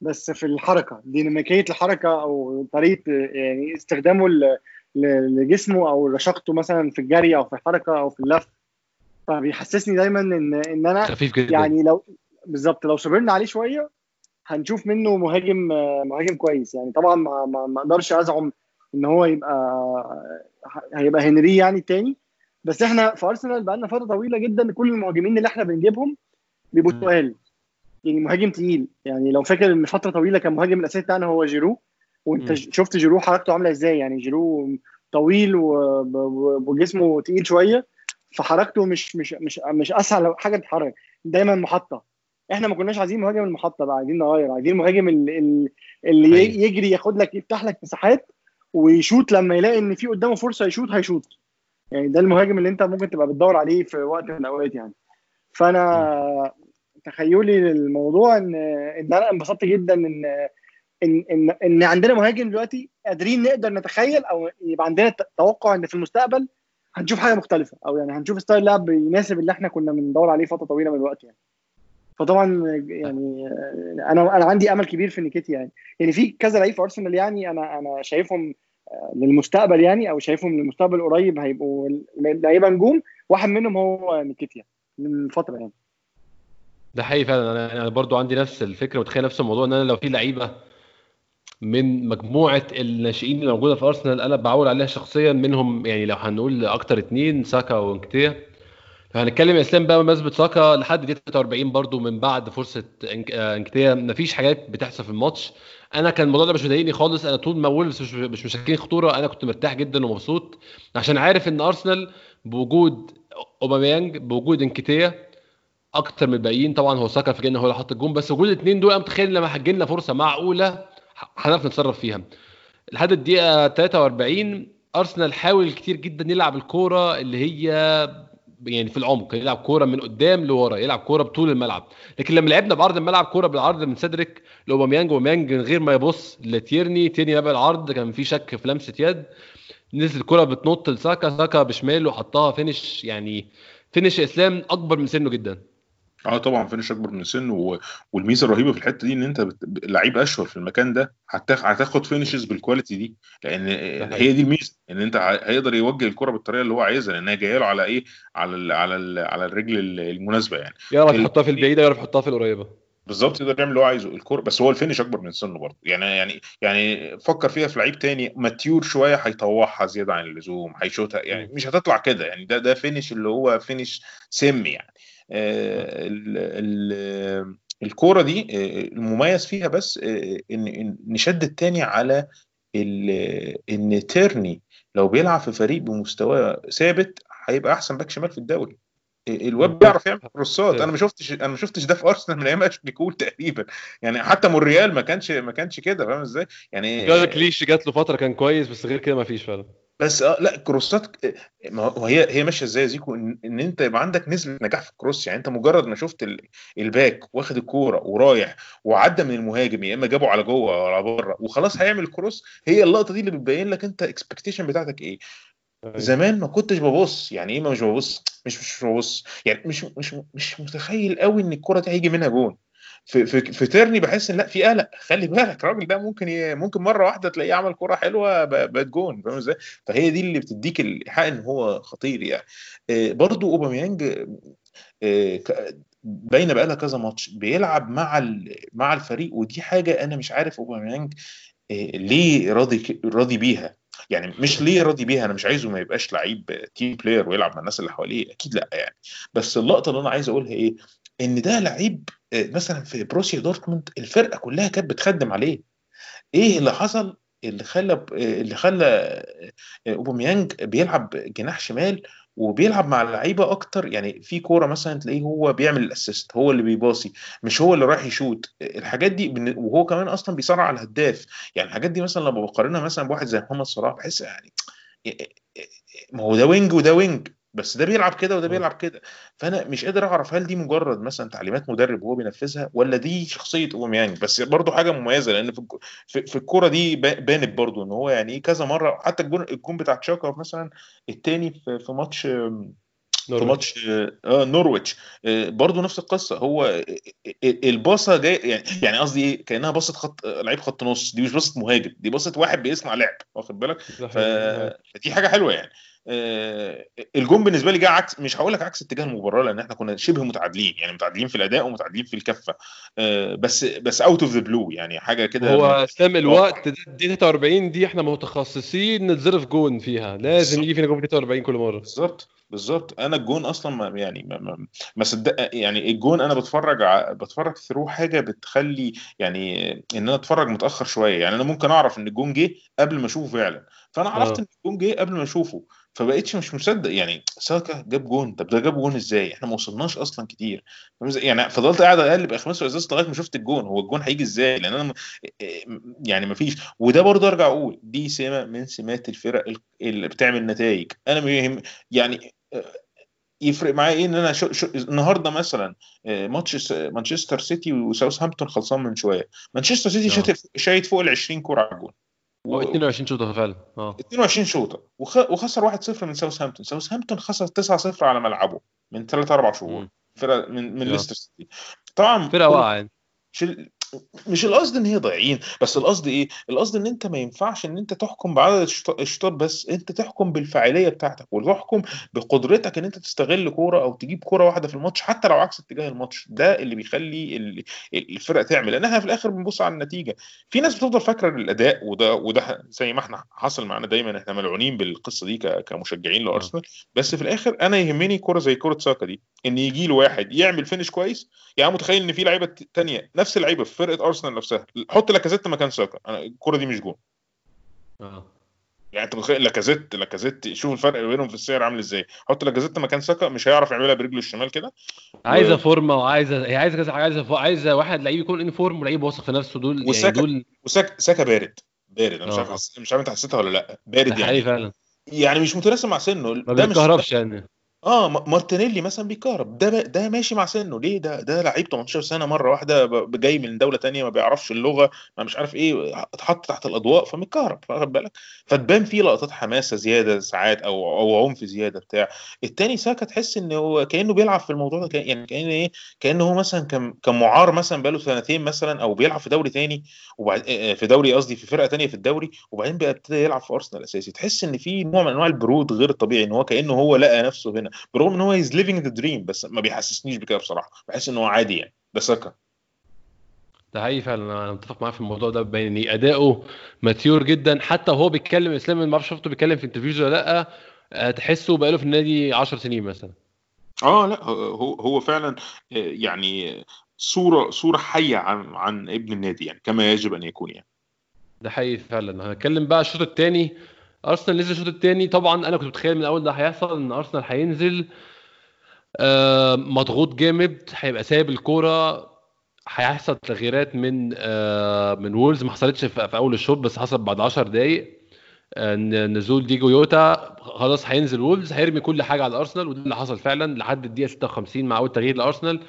بس في الحركة ديناميكية الحركة أو طريقة يعني استخدامه لجسمه أو رشاقته مثلا في الجري أو في الحركة أو في اللف. فبيحسسني دايما إن إن أنا خفيف جدا. يعني لو بالظبط لو صبرنا عليه شوية هنشوف منه مهاجم مهاجم كويس. يعني طبعا ما, ما أقدرش أزعم إن هو يبقى هيبقى هنري يعني التاني بس إحنا في أرسنال بقى لنا فترة طويلة جدا كل المهاجمين اللي إحنا بنجيبهم بيبقوا تقال. يعني مهاجم تقيل. يعني لو فاكر إن فترة طويلة كان مهاجم الأساسي بتاعنا هو جيرو. وأنت م. شفت جيرو حركته عاملة إزاي. يعني جيرو طويل وجسمه تقيل شوية. فحركته مش مش مش مش أسهل حاجة تتحرك. دايما محطة. إحنا ما كناش عايزين مهاجم المحطة بقى. عايزين نغير. عايزين مهاجم اللي, اللي يجري ياخد لك يفتح لك مساحات. ويشوت لما يلاقي إن في قدامه فرصة يشوت هيشوت. يعني ده المهاجم اللي أنت ممكن تبقى بتدور عليه في وقت من الأوقات يعني. فأنا تخيلي للموضوع إن إن أنا انبسطت جدا إن إن إن, إن عندنا مهاجم دلوقتي قادرين نقدر نتخيل أو يبقى عندنا توقع إن في المستقبل هنشوف حاجة مختلفة أو يعني هنشوف ستايل لعب يناسب اللي إحنا كنا بندور عليه فترة طويلة من الوقت يعني. فطبعا يعني أنا أنا عندي أمل كبير في نيكيتي يعني. يعني في كذا لعيب في أرسنال يعني أنا أنا شايفهم للمستقبل يعني أو شايفهم للمستقبل قريب هيبقوا لعيبة نجوم. واحد منهم هو نيكيتيا من فتره يعني. ده حقيقي فعلا. أنا برضو عندي نفس الفكرة وتخيل نفس الموضوع إن أنا لو في لعيبة من مجموعة الناشئين اللي موجودة في أرسنال أنا بعول عليها شخصيا. منهم يعني لو هنقول أكتر اتنين ساكا وانكتيا هنتكلم يا إسلام بقى بمناسبة ساكا لحد دقيقه 43 برضو من بعد فرصة انك... آه، انكتيا مفيش حاجات بتحصل في الماتش. أنا كان الموضوع ده مش مضايقني خالص. أنا طول ما وولفز مش مش مشكلين خطورة أنا كنت مرتاح جدا ومبسوط عشان عارف إن أرسنال بوجود أوباميانج بوجود انكتيا أكتر من الباقيين. طبعا هو ساكا فاجئنا هو اللي حط الجون بس وجود الاثنين دول أنا متخيل لما هتجي لنا فرصة معقولة هنعرف نتصرف فيها. لحد الدقيقة 43 أرسنال حاول كتير جدا يلعب الكورة اللي هي يعني في العمق يلعب كورة من قدام لورا يلعب كورة بطول الملعب. لكن لما لعبنا بعرض الملعب كورة بالعرض من سيدريك لأوباميانج أوباميانج من غير ما يبص لتيرني تيرني لعب العرض كان في شك في لمسة يد. نزل الكورة بتنط لساكا ساكا بشماله حطها finish يعني finish إسلام أكبر من سنه جدا. آه طبعا finish أكبر من السن و... والميزة الرهيبة في الحتة دي إن أنت بت... لعيب أشهر في المكان ده هتاخ... هتاخد finishes بال quality دي لأن. هي دي الميزة إن أنت ه- هيقدر يوجه الكرة بالطريقة اللي هو عايزها لانها جاية له على إيه؟ على ال... على ال... على الرجل ال- المناسبة يعني. يعرف يحطها في البعيدة يعرف يحطها في القريبة. بالظبط يقدر يعمل اللي هو عايزه الكوره بس هو ال finish أكبر من سنه برضه. يعني يعني يعني فكر فيها في لعيب تاني mature شوية هيطوعها زيادة عن اللزوم هيشوتها يعني مش هتطلع كده يعني ده ده finish اللي هو finish سم يعني. الكورة دي آه، المميز فيها بس آه، ان نشدد تاني على إن تيرني لو بيلعب في فريق بمستوى ثابت هيبقى أحسن back شمال في الدوري. الواد بيعرف يعمل كروسات. أنا ما شفتش أنا ما شفتش ده في أرسنال من أيام اشلي كول تقريبا. يعني حتى مونريال ما كانش ما كانش كده فاهم إزاي؟ يعني ليش جات له فترة كان كويس بس غير كده ما فيش فعلا. بس آه لا كروسات ما هو هي هي ماشية إزاي يا زيكو؟ إن, إن أنت يبقى عندك نسبة نجاح في ال cross. يعني أنت مجرد ما شفت ال- ال back واخد الكورة ورايح وعدى من المهاجم يا إما جابه على جوه ولا بره وخلاص هيعمل ال cross هي اللقطة دي اللي بتبين لك أنت expectation بتاعتك إيه. زمان ما كنتش ببص. يعني إيه ما مش ببص؟ مش مش ببص. يعني مش مش مش متخيل قوي إن الكره دي هيجي منها جون. في في في تيرني بحس إن لا في قلق. خلي بالك الراجل ده ممكن ي... ممكن مرة واحدة تلاقيه عمل كره حلوة بقت جون فاهم إزاي؟ فهي دي اللي بتديك الإيحاء إن هو خطير يعني. آه، برضو أوباميانج آه، باينة بقى لها كذا ماتش بيلعب مع مع الفريق ودي حاجة أنا مش عارف أوباميانج آه، ليه راضي راضي بيها. يعني مش ليه راضي بيها أنا مش عايزه ما يبقاش لعيب team player ويلعب مع الناس اللي حواليه أكيد لأ يعني. بس اللقطة اللي أنا عايز أقولها إيه؟ إن ده لعيب مثلا في بروسيا دورتموند الفرقة كلها كانت بتخدم عليه. إيه اللي حصل؟ اللي خلى آه، اللي خلى آه، أوباميانج بيلعب جناح شمال وبيلعب مع اللعيبه أكتر. يعني في كورة مثلا تلاقيه هو بيعمل ال assist هو اللي بيباصي مش هو اللي رايح يشوت. الحاجات دي وهو كمان أصلا بيصارع على الهداف. يعني الحاجات دي مثلا لما بقارنها مثلا بواحد زي محمد صلاح بحس يعني ما هو ده wing وده wing. بس ده بيلعب كده وده بيلعب كده. فأنا مش قادر أعرف هل دي مجرد مثلا تعليمات مدرب وهو بينفذها ولا دي شخصية اوباميانج بس برضو حاجة مميزة لأن في في, الكورة دي با- بانت برضو إن هو يعني إيه كذا مرة حتى الجون الجون بتاع تشاكا مثلا التاني في, في ماتش في. ماتش آه نورويتش. آه، برضو نفس القصة. هو آه، آه، الباصة جاي يعني يعني قصدي إيه؟ كأنها باصة خط آه، لعيب خط نص. دي مش باصة مهاجم دي باصة واحد بيصنع لعب واخد بالك. فدي حاجة حلوة يعني. آه، الجون بالنسبة لي جه عكس مش هقول لك عكس اتجاه المباراة لأن إحنا كنا شبه متعادلين يعني متعادلين في الأداء ومتعادلين في الكفة آه، بس بس out of the blue يعني حاجة كده هو اسلام الوقت ده دي 43 دي إحنا متخصصين نتظرف جون فيها لازم يجي فينا جون في 43 كل مرة. بالظبط. بالظبط. أنا الجون أصلا ما يعني ما, ما, ما صدق يعني الجون أنا بتفرج ع... بتفرج through حاجة بتخلي يعني إن أنا أتفرج متأخر شوية. يعني أنا ممكن أعرف إن الجون جه قبل ما أشوفه فعلا. فأنا عرفت آه. إن الجون جه قبل ما أشوفه. فبقيتش مش مصدق. يعني ساكا جاب جون. طب ده جاب جون إزاي؟ إحنا ما وصلناش أصلا كتير؟ يعني فضلت قاعد أقلب اخماس واسداس لغاية ما شفت الجون. هو الجون هيجي إزاي؟ لأن أنا م- يعني ما فيش. وده برضه أرجع أقول دي سمه من سمات الفرق اللي بتعمل نتائج. أنا ما يهم يعني يفرق معايا إيه إن أنا شوف شوف النهارده مثلا آه، ماتش مانشستر سيتي وساوثهامبتون خلصان من شوية. مانشستر سيتي آه. شايت شايت فوق ال 20 كورة على الجون. هو و- 22 شوطة فعلا. آه. 22 شوطة. وخ- وخسر 1-0 من ساوثهامبتون. ساوثهامبتون خسر 9-0 على ملعبه من 3 4 شهور. مم. فرقة من من. ليستر سيتي. طبعا فرقة واقعة يعني. مش القصد إن هي ضايعين بس القصد إيه؟ القصد إن أنت ما ينفعش إن أنت تحكم بعدد الشط- الشوطات بس أنت تحكم بالفاعلية بتاعتك وتحكم بقدرتك إن أنت تستغل كورة أو تجيب كورة واحدة في الماتش حتى لو عكس اتجاه الماتش ده اللي بيخلي ال- الفرق تعمل. لأن إحنا في الآخر بنبص على النتيجة. في ناس بتفضل فاكرة الاداء وده وده زي ما إحنا حصل معانا دايما إحنا ملعونين بالقصة دي كمشجعين لأرسنال. بس في الآخر أنا يهمني كورة زي كوره ساكا دي. إن يجي له واحد يعمل finish كويس يعني متخيل إن في لعيبة تانية نفس اللعيبة في فرقة ارسنال نفسها حط لاكازيت مكان ساكا أنا الكوره دي مش جون. آه. يعني أنت متخيل لاكازيت لاكازيت شوف الفرق بينهم في السعر عامل إزاي حط لاكازيت مكان ساكا مش هيعرف يعملها برجله الشمال كده. عايزة فورمه وعايزة هي عايزة كذا حاجة عايزة عايزة واحد لعيب يكون in form ولعيب واثق في نفسه دول يعني وساكا- دول وساكا ساكا بارد بارد. أنا مش آه. عارف حس- مش عارف أنت حسيتها ولا لأ بارد يعني. فعلا. يعني مش متناسب مع سنه ما بيتكهربش يعني. آه مارتينيلي مثلا بيكهرب. ده ب- ده ماشي مع سنه. ليه؟ ده ده لعيب 18 سنة مرة واحدة ب- جاي من دولة تانية ما بيعرفش اللغة ما مش عارف إيه اتحط تحت الأضواء فمتكهرب واخد بالك؟ فتبان فيه لقطات حماسة زيادة ساعات أو أو عنف زيادة بتاع. التاني ساكا تحس إن هو كأنه بيلعب في الموضوع ده كأن- يعني كان إيه؟ كأنه هو مثلا كان كان معار مثلا بقاله سنتين مثلا أو بيلعب في دوري تاني وبعد في دوري قصدي في فرقة تانية في الدوري وبعدين بقى ابتدى يلعب في أرسنال أساسي. تحس إن في نوع من أنواع البرود غير الطبيعي إن هو كأنه هو لقى نفسه هنا. برغم إن هو is living the dream بس ما بيحسسنيش بكده بصراحة. بحس إن هو عادي يعني. ده ساكا ده حقيقي فعلا. أنا متفق معاه في الموضوع ده باين إن أداؤه mature جدا. حتى وهو بيتكلم إسلام ما أعرفش شفته بيتكلم في interviews ولا لأ آه، تحسه بقاله في النادي 10 سنين مثلا. آه لأ هو هو فعلا آه، يعني صورة صورة حية عن عن ابن النادي يعني كما يجب أن يكون يعني. ده حقيقي فعلا. هنتكلم بقى الشوط الثاني أرسنال نزل الشوط الثاني طبعا أنا كنت متخيل من الأول ده هيحصل إن أرسنال هينزل. آه، مضغوط جامد هيبقى سايب الكورة. هيحصل تغييرات من آه، من وولفز. ما حصلتش في أول الشوط بس حصل بعد 10 دقائق آه، نزول ديوجو جوتا. خلاص هينزل وولفز هيرمي كل حاجة على أرسنال وده اللي حصل فعلا لحد الدقيقة 56 مع أول تغيير لأرسنال.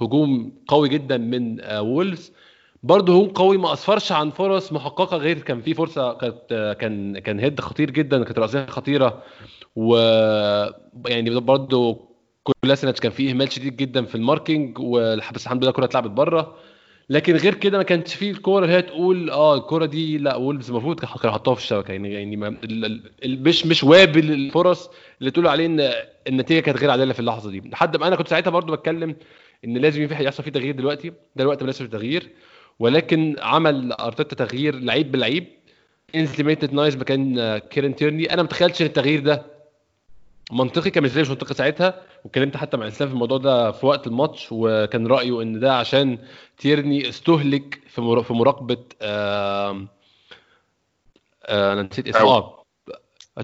هجوم قوي جدا من آه، وولفز. برضه هجوم قوي ما أسفرش عن فرص محققة غير كان في فرصة كانت كان كان head خطير جدا كانت رأسية خطيرة. و يعني برضه كولاسينيتش كان فيه إهمال شديد جدا في ال marking بس الحمد لله الكره اتلعبت بره لكن غير كده ما كانش فيه الكورة اللي هي تقول آه الكورة دي لا وولفز المفروض كانوا حطوها في الشبكة. يعني يعني ما مش مش وابل الفرص اللي تقول عليه إن النتيجة كانت غير عادلة في اللحظة دي. لحد ما أنا كنت ساعتها برضو بتكلم إن لازم يحصل فيه تغيير دلوقتي. ده الوقت مناسب للتغيير ولكن عمل أرتيتا تغيير لعيب بلعيب. انزل ميتلاند نايلز مكان آه، كيرن تيرني أنا ما تخيلتش إن التغيير ده منطقي كان بالنسبة لي مش منطقي ساعتها. واتكلمت حتى مع اسلام في الموضوع ده في وقت الماتش وكان رأيه إن ده عشان تيرني استهلك في في مراقبة آه، أنا نسيت اسمه. آه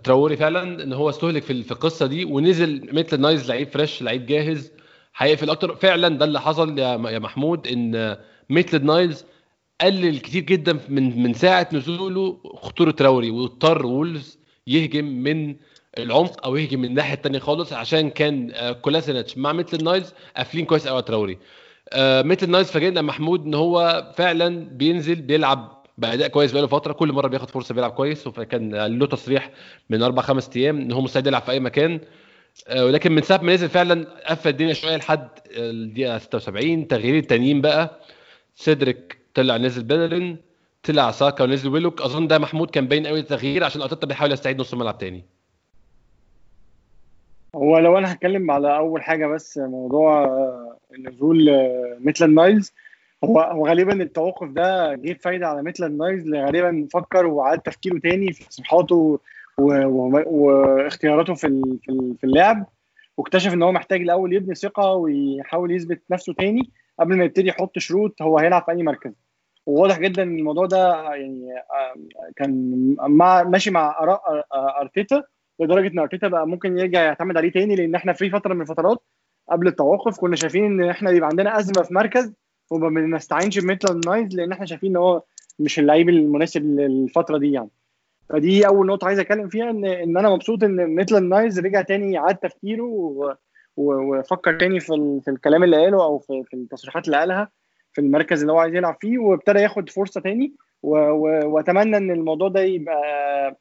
تراوري فعلا إن هو استهلك في القصة دي. ونزل ميتلاند نايلز لعيب fresh لعيب جاهز هيقفل أكتر. فعلا ده اللي حصل يا محمود إن ميتلاند نايلز قلل كتير جدا من من ساعة نزوله خطورة تراوري واضطر وولفز يهجم من العمق أو يهجم من الناحية الثانية خالص عشان كان آه، كولاسينيتش. مع ميتلاند نايلز قافلين كويس قوي على تراوري. آه، ميتلاند نايلز فاجئنا محمود إن هو فعلا بينزل بيلعب بأداء كويس بقاله فترة كل مرة بياخد فرصة بيلعب كويس وكان له تصريح من أربع خمس أيام إن هو مستعد يلعب في أي مكان. آه، ولكن من ساعة ما نزل فعلا قفل الدنيا شوية لحد الدقيقة 76 تغيير التانيين بقى. سيدريك طلع نزل بيلرين طلع ساكا ونزل ويلوك. أظن ده محمود كان باين قوي التغيير عشان أرتيتا بيحاول يستعيد نص الملعب تاني. هو لو أنا هتكلم على أول حاجة بس موضوع آه، نزول آه، ميتلاند نايلز. هو هو غالبا التوقف ده جه فايدة على ميتلاند نايلز اللي غالبا فكر وعاد تفكيره تاني في تصريحاته واختياراته في في اللعب. واكتشف إن هو محتاج الأول يبني ثقة ويحاول يثبت نفسه تاني. قبل ما يبتدي يحط شروط هو هيلعب في أي مركز. وواضح جدا إن الموضوع ده يعني آه، كان مع ماشي مع آراء آه، أرتيتا لدرجة إن أرتيتا بقى ممكن يرجع يعتمد عليه تاني لأن إحنا في فترة من الفترات قبل التوقف كنا شايفين إن إحنا بيبقى عندنا أزمة في مركز وما بنستعينش بميتلاند نايز لأن إحنا شايفين إن هو مش اللعيب المناسب للفترة دي يعني. فدي أول نقطة عايز أتكلم فيها إن إن أنا مبسوط إن ميتلاند نايز رجع تاني عاد تفكيره وفكر تاني في. في الكلام اللي قاله أو في, في التصريحات اللي قالها في المركز اللي هو عايز يلعب فيه وابتدى ياخد فرصة تاني. وأتمنى إن الموضوع ده يبقى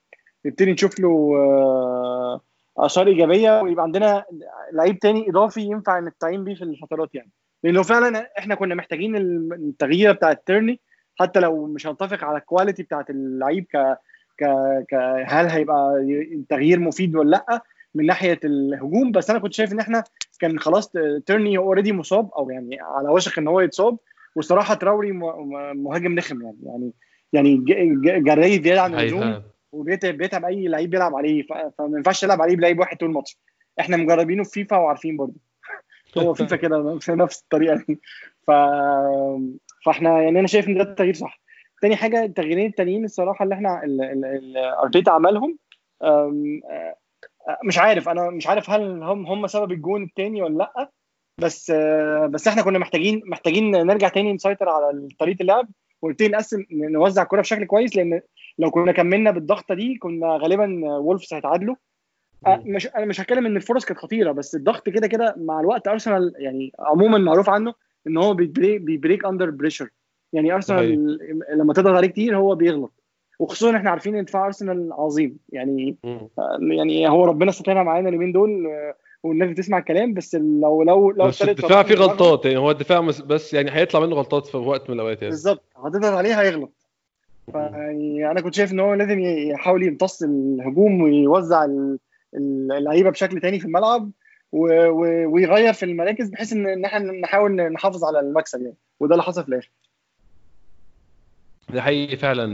نبتدي نشوف له آه، آثار إيجابية ويبقى عندنا لعيب تاني إضافي ينفع نستعين بيه في الفترات يعني لأنه فعلا إحنا كنا محتاجين التغيير بتاع التيرني حتى لو مش هنتفق على ال quality بتاعت اللعيب ك ك ك هل هيبقى تغيير مفيد ولا لأ من ناحية الهجوم بس أنا كنت شايف إن إحنا كان خلاص تيرني already مصاب أو يعني على وشك إن هو يتصاب. وصراحة تراوري مهاجم ضخم يعني يعني يعني جري زيادة عن اللزوم وبيتعب بيتعب أي لعيب بيلعب عليه فما ينفعش تلعب عليه بلعيب واحد طول الماتش. إحنا مجربينه في فيفا وعارفين برضه. هو فيفا كده في نفس الطريقة دي. ف... فإحنا يعني أنا شايف إن ده التغيير صح. تاني حاجة التغييرين التانيين الصراحة اللي إحنا ارتيتا عملهم مش عارف أنا مش عارف هل هم هم سبب الجون التاني ولا لأ. بس بس إحنا كنا محتاجين محتاجين نرجع تاني نسيطر على طريقة اللعب ونبتدي نقسم نوزع الكوره بشكل كويس لأن لو كنا كملنا بالضغطة دي كنا غالبا وولفز هيتعادلوا مش أنا مش هتكلم إن الفرص كانت خطيرة بس الضغط كده كده مع الوقت أرسنال يعني عموما معروف عنه إن هو بي break under pressure يعني أرسنال لما تضغط عليه كتير هو بيغلط. وخصوصا إحنا عارفين إن دفاع أرسنال عظيم. يعني يعني هو ربنا سترنا معانا اليومين دول والناس بتسمع الكلام بس لو لو لو بس الدفاع فيه غلطات يعني هو الدفاع بس يعني هيطلع منه غلطات في وقت من الأوقات يعني. بالظبط. هتضغط عليه هيغلط. فيعني أنا كنت شايف إن هو لازم يحاول يمتص الهجوم ويوزع اللعيبة بشكل تاني في الملعب ويغير في المراكز بحيث ان إحنا نحاول نحافظ على المكسب يعني. وده اللي حصل في الآخر. ده حقيقي فعلا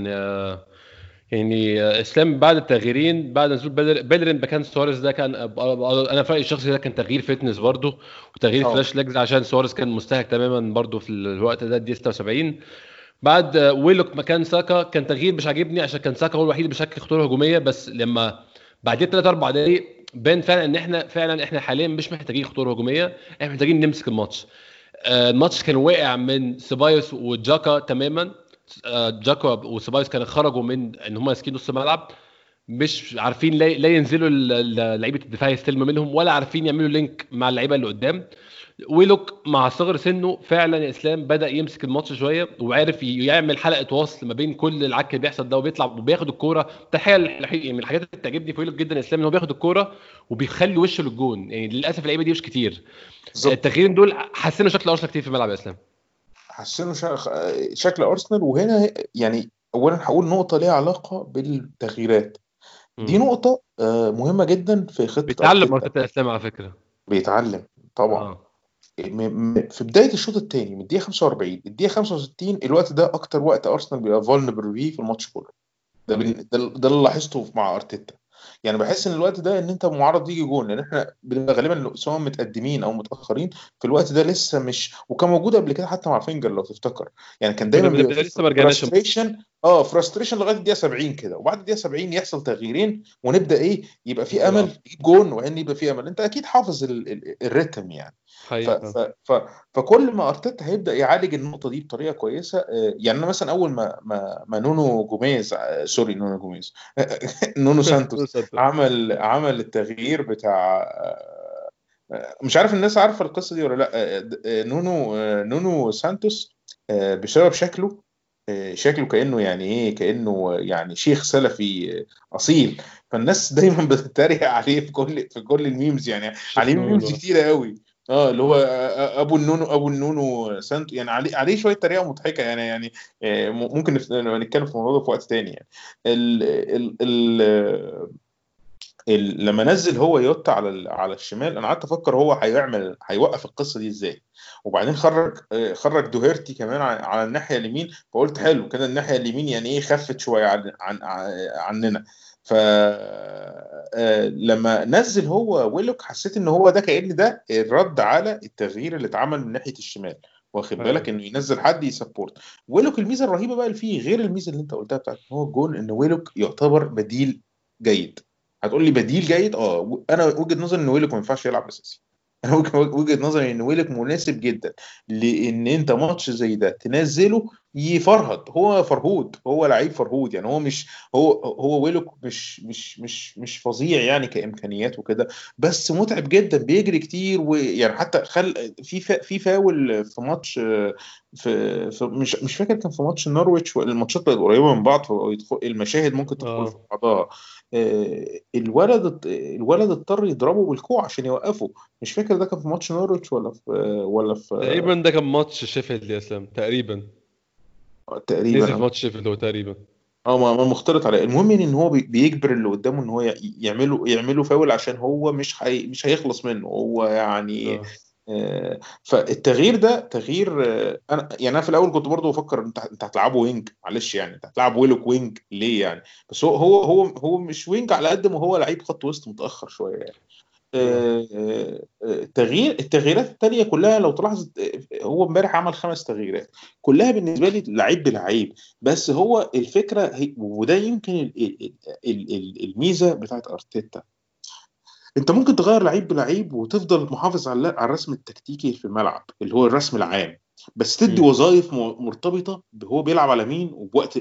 يعني إسلام بعد التغييرين بعد نزول بيلرين مكان سواريز ده كان أنا في رأيي الشخصي ده كان تغيير fitness برده وتغيير أوه. fresh legs عشان سواريز كان مستهلك تماما برده في الوقت ده دي 76 بعد ويلوك مكان ساكا كان تغيير مش عاجبني عشان كان ساكا هو الوحيد اللي بيشكل خطوره هجومية بس لما بعدين ثلاث أربع دقائق بان فعلا إن إحنا فعلا إحنا حاليا مش محتاجين خطورة هجومية إحنا محتاجين نمسك الماتش. الماتش كان واقع من سيبايوس وجاكا تماما. جاكا وسيبايوس كانوا خرجوا من إن هم ماسكين نص الملعب مش عارفين لا, ينزلوا لعيبة الدفاع يستلموا منهم ولا عارفين يعملوا link مع اللعيبة اللي قدام. ويلوك مع صغر سنه فعلا يا إسلام بدأ يمسك الماتش شوية وعارف يعمل حلقة وصل ما بين كل العك اللي بيحصل ده وبيطلع وبياخد الكورة. حاجة من الحاجات اللي بتعجبني في ويلوك جدا يا إسلام إن هو بياخد الكورة وبيخلي وشه للجون. يعني للأسف اللعيبة دي مش كتير. التغييرين دول حسنوا شكل أرسنال كتير في الملعب يا إسلام. حسنوا شكل أرسنال وهنا يعني اولا هقول نقطة ليها علاقة بالتغييرات. دي نقطة مهمة جدا في خطة بيتعلم ارتيتا اسلام على فكرة. بيتعلم طبعا. آه. في بداية الشوط الثاني من الدقيقة 45 الدقيقة 65 الوقت ده أكتر وقت أرسنال بيبقى vulnerable فيه في الماتش كله. ده ده اللي لاحظته مع أرتيتا. يعني بحس إن الوقت ده إن أنت معرض يجي جون لأن إحنا بنبقى غالبا سواء متقدمين أو متأخرين في الوقت ده لسه مش وكان موجود قبل كده حتى مع فينجر لو تفتكر. يعني كان دايما لسه ما رجعناش. آه frustration لغاية الدقيقة 70 كده. وبعد الدقيقة 70 يحصل تغييرين ونبدأ إيه؟ يبقى في أمل يجيب جون وإن يبقى في أمل. أنت أكيد حافظ الريتم يعني. ف ف ف فكل ما أرتيتا هيبدأ يعالج النقطة دي بطريقة كويسة يعني أنا مثلا أول ما ما, ما نونو جوميز sorry نونو جوميز نونو سانتوس عمل عمل التغيير بتاع مش عارف الناس عارفة القصة دي ولا لأ. نونو نونو سانتوس بسبب شكله شكله كأنه يعني إيه كأنه يعني شيخ سلفي أصيل. فالناس دايما بتتريق عليه في كل في كل ال memes يعني. عليه memes كتيرة قوي. آه اللي هو أبو النونو أبو النونو سانتو. يعني عليه عليه شوية طريقة مضحكة يعني يعني ممكن نتكلم في الموضوع ده في وقت تاني يعني. ال ال ال ال لما نزل هو يوتا على على الشمال أنا قعدت أفكر هو هيعمل هيوقف القصة دي إزاي. وبعدين خرج خرج دوهيرتي كمان على الناحية اليمين فقلت حلو كده الناحية اليمين يعني إيه خفت شوية عن عن عننا. ف لما نزل هو ويلوك حسيت إن هو ده كأن ده الرد على التغيير اللي اتعمل من ناحية الشمال. واخد بالك؟ إنه ينزل حد ي support. ويلوك الميزة الرهيبة بقى اللي فيه غير الميزة اللي أنت قلتها بتاعت هو الجون إن ويلوك يعتبر بديل جيد. هتقول لي بديل جيد؟ آه أنا وجهة نظري إن ويلوك ما ينفعش يلعب اساسي أنا وجهه نظري إن ويلوك مناسب جدا لإن أنت ماتش زي ده تنزله يفرهد هو فرهود هو لعيب فرهود يعني هو مش هو هو ويلوك مش مش مش مش فظيع يعني كامكانيات وكده بس متعب جدا بيجري كتير ويعني حتى خل في فا في فاول في ماتش في, في مش مش فاكر كان في ماتش نورويتش الماتشات بقت قريبه من بعض المشاهد ممكن تدخل. في بعضها الولد الولد اضطر يضربه بالكوع عشان يوقفه مش فاكر ده كان في ماتش نورويتش ولا في ولا في تقريبا ده كان ماتش شيفيلد يا اسلام تقريبا. تقريبا. نزل ماتش شيفيلد تقريبا. آه ما مختلط عليه المهم يعني إن هو بي- بيجبر اللي قدامه إن هو يعمله يعمله فاول عشان هو مش هي مش هيخلص منه. هو يعني آه. آه، فالتغيير ده تغيير آه، أنا يعني أنا في الأول كنت برضه بفكر انت أنت هتلعبه wing معلش يعني أنت هتلعب ويلوك wing ليه يعني؟ بس هو هو هو هو مش wing على قد ما هو لعيب خط وسط متأخر شوية يعني. تغيير التغييرات التانية كلها لو تلاحظ هو امبارح عمل خمس تغييرات. كلها بالنسبة لي لعيب بلعيب بس هو الفكرة وده يمكن ال- ال- ال- ال- الميزة بتاعت أرتيتا. أنت ممكن تغير لعيب بلعيب وتفضل محافظ على الرسم التكتيكي في الملعب اللي هو الرسم العام بس تدي. وظائف م- مرتبطة هو بيلعب على مين وبوقت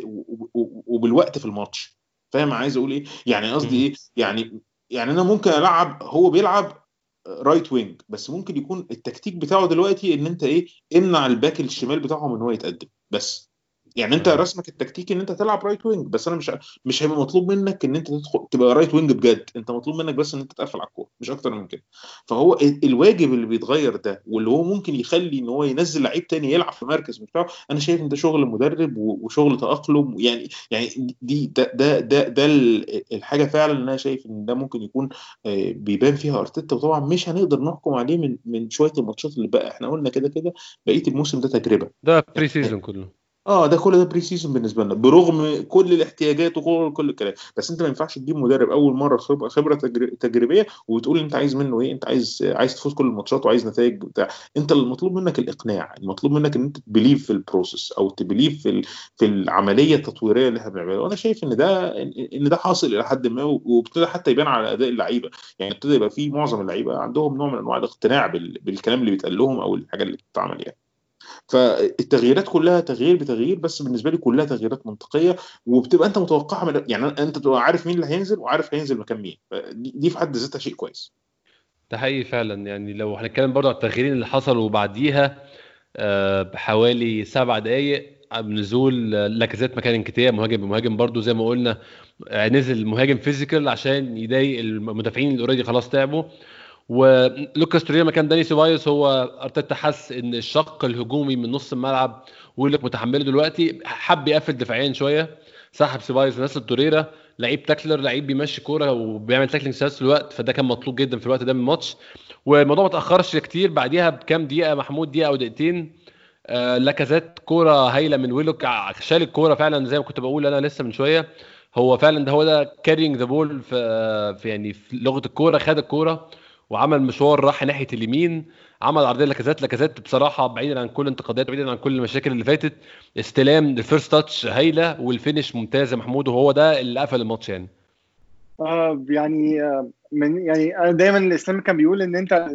وبالوقت في الماتش. فاهم عايز أقول إيه؟ يعني قصدي. إيه؟ يعني يعني أنا ممكن ألعب هو بيلعب right wing بس ممكن يكون التكتيك بتاعه دلوقتي إن أنت إيه امنع ال back الشمال بتاعهم إن هو يتقدم بس. يعني انت. رسمك التكتيكي ان انت تلعب right wing بس أنا مش مش هيبقى مطلوب منك ان انت تدخل تبقى right wing بجد. انت مطلوب منك بس ان انت تقفل على الكورة مش أكتر من كده. فهو ال- الواجب اللي بيتغير ده واللي هو ممكن يخلي إن هو ينزل لعيب تاني يلعب في مركز بتاعه أنا شايف إن ده شغل مدرب وشغل تأقلم يعني يعني دي ده ده ده, ده ال- الحاجة فعلا أنا شايف إن ده ممكن يكون آه، بيبان فيها أرتيتا. وطبعا مش هنقدر نحكم عليه من من شوية الماتشات اللي بقى. إحنا قلنا كده كده بقية الموسم ده تجربة. ده pre-season كله. آه ده كل ده pre-season بالنسبة لنا برغم كل الاحتياجات وكل كل الكلام. بس أنت ما ينفعش تجيب مدرب أول مرة خبره خبرة تجر- تجريبية وتقول أنت عايز منه إيه أنت عايز عايز تفوز كل الماتشات وعايز نتائج بتاع أنت المطلوب منك الإقناع المطلوب منك إن أنت ت believe في ال process أو ت believe في في العملية التطويرية اللي إحنا بنعملها. وأنا شايف إن ده إن ده حاصل إلى حد ما وابتدى حتى يبان على أداء اللعيبة. يعني ابتدى يبقى في معظم اللعيبة عندهم نوع من أنواع الاقتناع بال- بالكلام اللي بيتقال لهم أو الحاجة اللي بتتعمل يعني. فالتغييرات كلها تغيير بتغيير بس بالنسبة لي كلها تغييرات منطقية وبتبقى أنت متوقعها من يعني أنت تبقى عارف مين اللي هينزل وعارف هينزل مكان مين. دي في حد ذاتها شيء كويس. ده حقيقي فعلا. يعني لو هنتكلم برضه على التغييرين اللي حصلوا بعديها آه، بحوالي سبع بنزول آه، لاكازيت مكان نكيتيا مهاجم بمهاجم برضه زي ما قلنا آه، نزل مهاجم physical عشان يضايق المدافعين اللي already خلاص تعبوا. ولوكاس توريرا مكان داني سيبايوس هو أرتيتا حس إن الشق الهجومي من نص الملعب ويلوك متحمله دلوقتي حب يقفل دفاعيا شوية سحب سيبايوس ونزل توريرا لعيب tackler لعيب بيمشي كورة وبيعمل tackling في نفس الوقت فده كان مطلوب جدا في الوقت ده من الماتش. والموضوع ما تأخرش كتير بعديها بكام دقيقة محمود دقيقة أو دقيقتين آه لاكازيت كورة هايلة من ويلوك ع- شال الكورة فعلا زي ما كنت بقول أنا لسه من شوية. هو فعلا ده هو ده carrying the ball في يعني في لغة الكورة خد الكورة. وعمل مشوار راح ناحية اليمين عمل عرضية لاكازيت. لاكازيت بصراحة بعيدا عن كل الانتقادات بعيدا عن كل المشاكل اللي فاتت. استلام ال first touch هايلة وال finish ممتاز يا محمود وهو ده اللي قفل الماتش يعني. آه يعني آه من يعني أنا دايما الإسلام كان بيقول إن أنت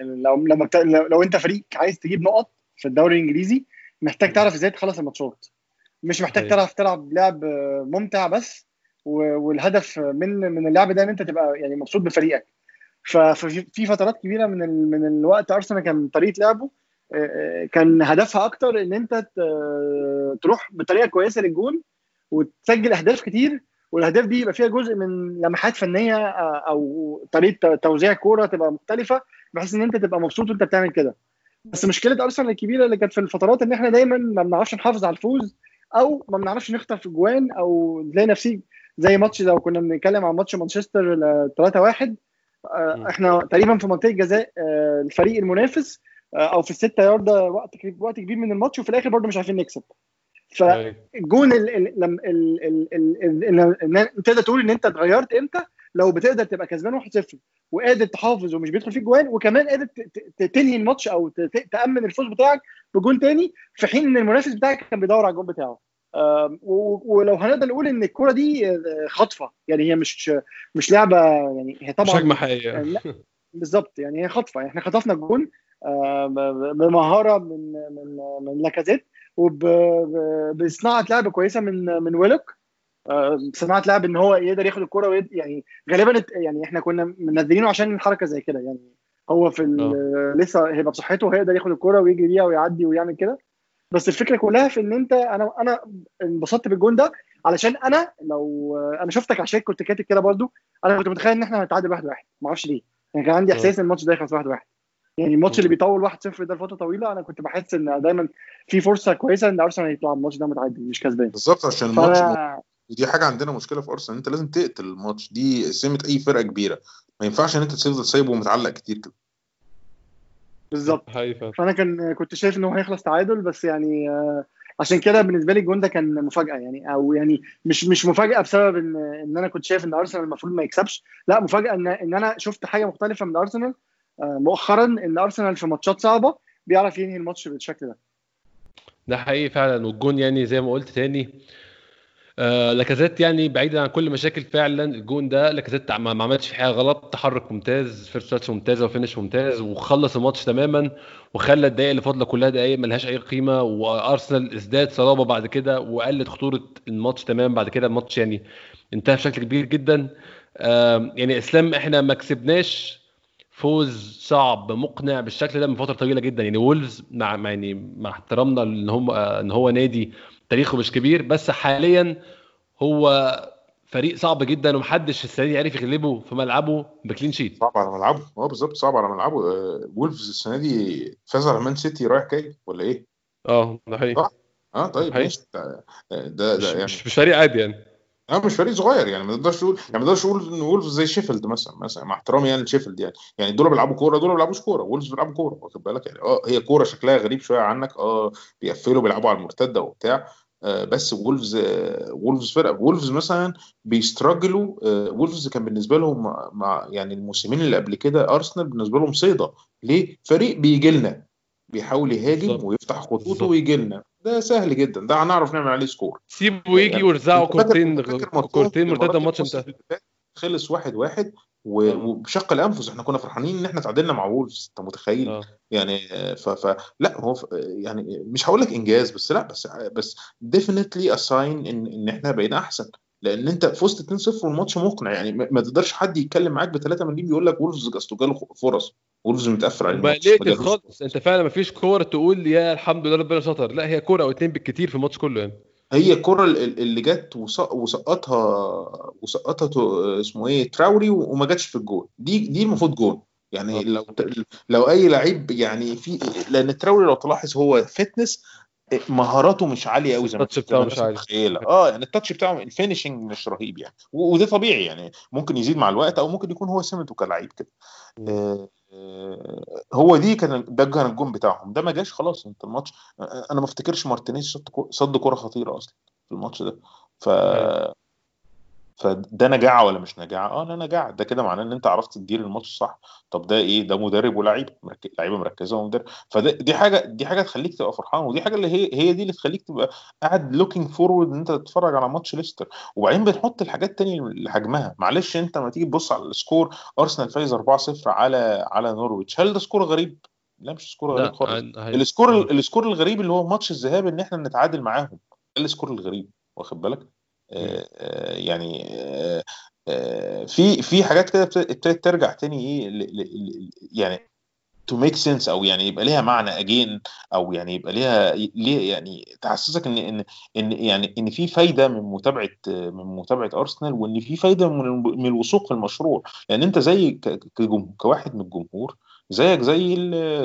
لو لما لو أنت فريق عايز تجيب نقط في الدوري الإنجليزي محتاج تعرف إزاي تخلص الماتشات. مش محتاج أيوة. تعرف تلعب لعب آه، ممتع بس والهدف من من اللعب ده إن أنت تبقى يعني مبسوط بفريقك. ففي في فترات كبيرة من ال- من الوقت أرسنال كان طريقة لعبه آه، آه، كان هدفها أكتر إن أنت ت- تروح بطريقة كويسة للجون وتسجل أهداف كتير والأهداف دي يبقى فيها جزء من لمحات فنية آه، أو طريقة توزيع كورة تبقى مختلفة بحيث إن أنت تبقى مبسوط وأنت بتعمل كده بس مشكلة أرسنال الكبيرة اللي كانت في الفترات إن إحنا دايما ما بنعرفش نحافظ على الفوز أو ما بنعرفش نخطف جوان أو تلاقي نفسي زي ماتش لو كنا بنتكلم عن ماتش مانشستر 3 1 م. إحنا تقريبا في منطقة جزاء آه، الفريق المنافس آه، أو في الستة ياردة وقت وقت كبير من الماتش وفي الآخر برضه مش عارفين نكسب. فالجون تقدر تقول إن أنت اتغيرت إمتى؟ لو بتقدر تبقى كسبان 1-0 وقادر تحافظ ومش بيدخل فيك جوان وكمان قادر تنهي الماتش أو تأمن الفوز بتاعك بجون تاني في حين إن المنافس بتاعك كان بيدور على الجون بتاعه. ولو هنقدر نقول إن الكورة دي آه، خطفه يعني هي مش مش لعبة يعني هي مش طبعا هجمة حقيقية. لا بالظبط. يعني هي خطفه يعني إحنا خطفنا الجون آه، بمهارة من من من لاكازيت وبصناعه لعب كويسة من من ويلوك. آه، صناعة لعب إن هو يقدر ياخد الكرة ويد يعني غالبا يعني إحنا كنا منزلينه عشان الحركه زي كده. يعني هو في ال- لسه هيبقى بصحته هيقدر ياخد الكرة ويجري بيها ويعدي ويعمل كده. بس الفكرة كلها في إن أنت أنا أنا انبسطت بالجون ده علشان أنا لو أنا شفتك عشان كنت كاتب كده برضو أنا كنت متخيل إن إحنا هنتعادل واحد واحد ما أعرفش ليه. يعني كان عندي إحساس إن الماتش ده يخلص واحد واحد. يعني الماتش اللي بيطول 1-0 ده لفترة طويلة أنا كنت بحس إن دايما في فرصة كويسة إن أرسنال يطلع الماتش ده متعادل مش كسبان. بالظبط عشان الماتش فانا ودي حاجة عندنا مشكلة في أرسنال أنت لازم تقتل الماتش دي سمه أي فرقة كبيرة. ما ينفعش إن أنت تفضل سايبه ومتعلق كتير كده. بالظبط. فأنا كان كنت شايف إن هو هيخلص تعادل بس يعني آه، عشان كده بالنسبة لي الجون ده كان مفاجأة يعني أو يعني مش مش مفاجأة بسبب ان إن أنا كنت شايف إن أرسنال المفروض ما يكسبش. لا مفاجأة ان إن أنا شفت حاجة مختلفة من أرسنال آه، مؤخرا إن أرسنال في ماتشات صعبة بيعرف ينهي الماتش بالشكل ده. ده حقيقي فعلا والجون يعني زي ما قلت تاني آه لاكازيت يعني بعيدا عن كل مشاكل فعلا الجون ده لاكازيت ما عملش فيه حاجة غلط. تحرك ممتاز first touch ممتازة و finish ممتاز وخلص الماتش تماما وخلى الدقائق اللي فاضلة كلها دقائق ملهاش أي قيمة وأرسنال ازداد صلابة بعد كده وقلت خطورة الماتش تماما بعد كده. الماتش يعني انتهى بشكل كبير جدا. آه يعني إسلام إحنا ما كسبناش. فوز صعب مقنع بالشكل ده من فترة طويلة جدا. يعني وولفز مع يعني مع احترامنا إن هم إن هو نادي تاريخه مش كبير بس حاليا هو فريق صعب جدا ومحدش السنة دي عرف يغلبه في ملعبه ب clean sheet. صعب على ملعبه. آه بالظبط صعب على ملعبه. آه وولفز السنة دي فاز على مان سيتي رايح جاي ولا إيه؟ آه ده حقيقي. صح. آه طيب. ماشي. ده ده, مش, يعني مش, مش فريق عادي يعني. آه مش فريق صغير يعني ما نقدرش نقول يعني ما نقدرش نقول إن وولفز زي شيفيلد مثلا مثلا مع احترامي يعني لشيفيلد يعني. يعني دول بيلعبوا كورة دول ما بيلعبوش كورة. وولفز بيلعبوا كورة واخد بالك يعني. آه هي كوره شكلها غريب شوية عنك. آه بيقفلوا بيلعبوا على المرتدة وبتاع. آه بس وولفز آه وولفز فرقة وولفز مثلا بي struggle وا آه وولفز كان بالنسبة لهم مع, يعني الموسمين اللي قبل كده أرسنال بالنسبة لهم صيدة ليه؟ فريق بيجي لنا بيحاول يهاجم. ويفتح خطوطه. ويجي لنا ده سهل جدا ده هنعرف نعمل عليه score سيبوا يجي يعني فاكر- كورتين كورتين مرتده الماتش انتهى خلص واحد واحد و-. وبشق الأنفس. إحنا كنا فرحانين إن إحنا تعادلنا مع وولفز. أنت متخيل؟ آه. يعني ف, ف لا هو ف- يعني مش هقول لك إنجاز بس لا بس بس definitely a sign إن إن إحنا بقينا أحسن. لأن أنت فزت 2-0 والماتش مقنع. يعني ما تقدرش حد يتكلم معاك ب 3 مليون يقول لك وولفز جاستو جاله فرص. وولفز متقفل عليه وما الماتش ما خالص؟ أنت فعلا ما فيش كوره تقول يا الحمد لله ربنا ستر. لا هي كورة أو اتنين بالكتير في الماتش كله يعني. هي الكرة ال- اللي جت وسق- وسقطها وسقطها اسمه إيه تراوري وما جاتش في الجول دي دي المفروض جول يعني آه. لو لو أي لعيب يعني في لأن تراوري لو تلاحظ هو fitness مهاراته مش عالية قوي زي ما ال touch بتاعه مش عالي. آه يعني ال touch بتاعه ال finishing مش رهيب يعني. وده طبيعي يعني. ممكن يزيد مع الوقت أو ممكن يكون هو سمته كلاعب كده. آه، آه، هو دي كان ده كان الجون بتاعهم. ده ما جاش خلاص. انت الماتش آه، أنا ما افتكرش مارتينيز صد كو- صد كرة خطيرة أصلا في الماتش ده. ف فده نجاعة ولا مش نجاعة؟ آه لا نجاعة. ده كده معناه إن أنت عرفت تدير الماتش صح. طب ده إيه؟ ده مدرب ولاعيبه لعيبة مركزة ومدرب. فدي حاجة دي حاجة تخليك تبقى فرحان ودي حاجة اللي هي هي دي اللي تخليك تبقى قاعد looking forward إن أنت تتفرج على ماتش ليستر. وبعدين بنحط الحاجات تاني لحجمها. معلش أنت لما تيجي تبص على ال score ارسنال فايز 4-0 على على نورويتش. هل ده score غريب؟ لا مش score غريب خالص. ال score ال score الغريب اللي هو ماتش الذهاب إن إحنا نتعادل معاهم. ده ال score الغريب واخد بالك؟ يعني آه آه في في حاجات كده ابت- ابتدت ترجع تاني إيه يعني to make sense أو يعني يبقى ليها معنى again أو يعني يبقى ليها ليه يعني تحسسك إن إن إن يعني إن في فايدة من متابعة من متابعة ارسنال وإن في فايدة من الوثوق في المشروع. لأن أنت زي كواحد من الجمهور زيك زي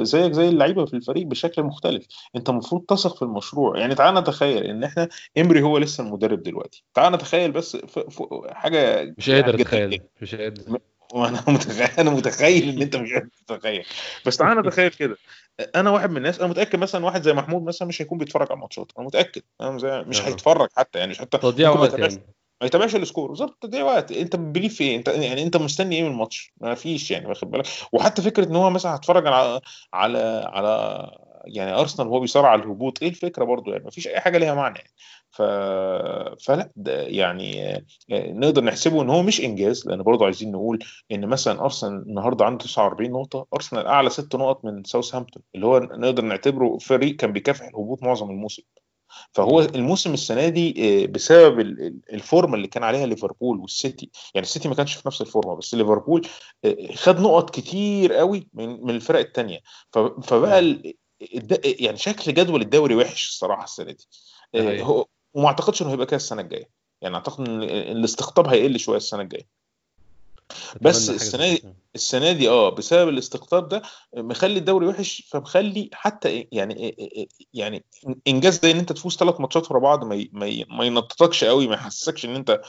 زيك زي اللعيبة في الفريق بشكل مختلف. انت المفروض تثق في المشروع. يعني تعال نتخيل ان إحنا إمري هو لسه المدرب دلوقتي. تعال نتخيل بس ف- ف- حاجة مش قادر. أتخيل. مش قادر. وأنا متخيل أنا متخيل إن أنت مش قادر تتخيل. بس تعالى نتخيل كده. أنا واحد من الناس أنا متأكد مثلا واحد زي محمود مثلا مش هيكون بيتفرج على الماتشات. أنا متأكد. أنا مش. هيتفرج حتى. يعني مش حتى تضييع وقت يعني. ما يتابعش ال score. بالظبط تضييع وقت. انت believe في إيه؟ انت يعني انت مستني إيه من الماتش؟ ما فيش يعني واخد بالك؟ وحتى فكرة إن هو مثلا هتفرج على على على يعني أرسنال وهو بيصارع على الهبوط إيه الفكرة برضو يعني؟ ما فيش أي حاجة ليها معنى يعني. ف... فلا ده يعني آه، نقدر نحسبه إن هو مش إنجاز لأن برضو عايزين نقول إن مثلا أرسنال النهارده عنده 49 نقطة أرسنال أعلى ست نقط من ساوثهامبتون اللي هو نقدر نعتبره فريق كان بيكافح الهبوط معظم الموسم. فهو الموسم السنة دي آه، بسبب ال- ال- الفورمة اللي كان عليها ليفربول والسيتي. يعني السيتي ما كانش في نفس الفورمة بس ليفربول آه، خد نقط كتير قوي من من الفرق التانية. ف- فبقى ال- الد- يعني شكل جدول الدوري وحش الصراحة السنة دي. آه،. هو وما أعتقدش إنه هيبقى كده السنة الجاية. يعني أعتقد إن الاستقطاب هيقل شوية السنة الجاية. بس زي دي-. السنة دي آه بسبب الاستقطاب ده مخلي الدوري وحش فمخلي حتى يعني يعني إنجاز زي إن أنت تفوز ثلاث ماتشات ورا بعض ما ما ينططكش قوي ما يحسسكش إن أنت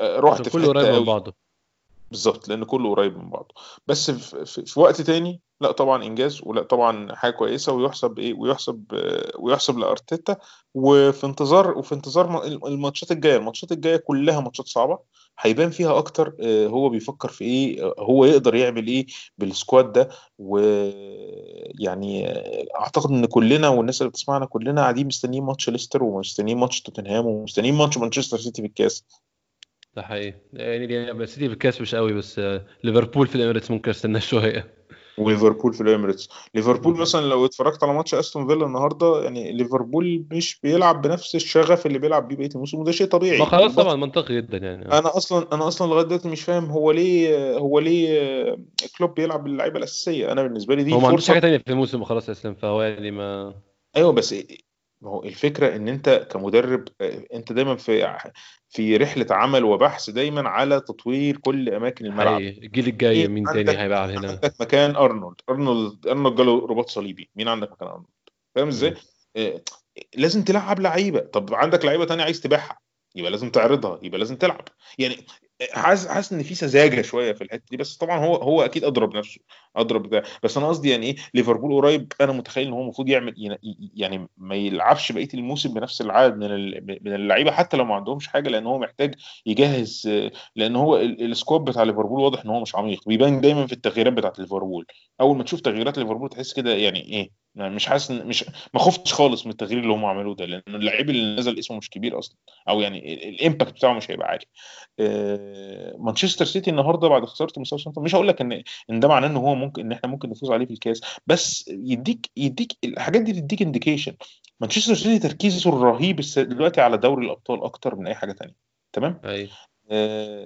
رحت في كله قريب من بعضه بالظبط لأن كله قريب من بعضه. بس في, في, وقت تاني لا طبعا إنجاز ولا طبعا حاجة كويسة ويحسب إيه ويحسب آه، ويحسب لأرتيتا. وفي انتظار وفي انتظار الماتشات الجاية الماتشات الجاية كلها ماتشات صعبة. هيبان فيها أكتر آه، هو بيفكر في إيه آه، هو يقدر يعمل إيه بالسكواد ده. ويعني أعتقد إن كلنا والناس اللي بتسمعنا كلنا قاعدين مستنيين ماتش ليستر ومستنيين ماتش توتنهام ومستنيين ماتش مانشستر سيتي في الكاس ده حقيقي. يعني يعني سيتي في الكاس مش قوي بس ليفربول في الاميريتس ممكن استنى شوية. وليفربول في الاميريتس ليفربول. مثلا لو اتفرجت على ماتش أستون فيلا النهارده يعني ليفربول مش بيلعب بنفس الشغف اللي بيلعب بيه بقية الموسم وده شيء طبيعي. ما خلاص طبعا منطقي جدا يعني. أنا أصلا أنا أصلا لغاية دلوقتي مش فاهم هو ليه هو ليه كلوب بيلعب باللعيبة الأساسية؟ أنا بالنسبة لي دي هو ما عندوش حاجة تانية في الموسم خلاص يا إسلام فهو يعني ما أيوه بس ما هو الفكرة إن أنت كمدرب آه، أنت دايما في في رحلة عمل وبحث دايما على تطوير كل أماكن الملعب. الجيل الجاي مين تاني هيبقى هنا؟ عندك مكان أرنولد. أرنولد أرنولد جاله رباط صليبي. مين عندك مكان أرنولد؟ فاهم إزاي. آه، لازم تلعب لعيبة. طب عندك لعيبة تانية عايز تبيعها يبقى لازم تعرضها يبقى لازم تلعب. يعني حاسس حاسس إن في سذاجة شوية في الحتة دي بس طبعا هو هو أكيد أضرب نفسه أضرب ده. بس أنا قصدي يعني إيه ليفربول قريب أنا متخيل إن هو المفروض يعمل يعني ما يلعبش بقية الموسم بنفس العدد من من اللعيبة حتى لو ما عندهمش حاجة لأن هو محتاج يجهز لأن هو ال- السكواد بتاع ليفربول واضح إن هو مش عميق بيبان دايما في التغييرات بتاعت ليفربول. أول ما تشوف تغييرات ليفربول تحس كده يعني إيه يعني مش حاسس مش ما خفتش خالص من التغيير اللي هم عملوه ده لأن اللعيب اللي نزل اسمه مش كبير أصلا أو يعني ال- ال impact بتاعه مش هيبقى عالي. آه، مانشستر سيتي النهارده بعد خسارة ساوثهامبتون مش هقول لك ان إن ده معناه إن هو ممكن إن إحنا ممكن نفوز عليه في الكاس بس يديك يديك الحاجات دي تديك indication مانشستر سيتي تركيزه الرهيب دلوقتي على دوري الأبطال أكتر من أي حاجة تانية. تمام؟ آه،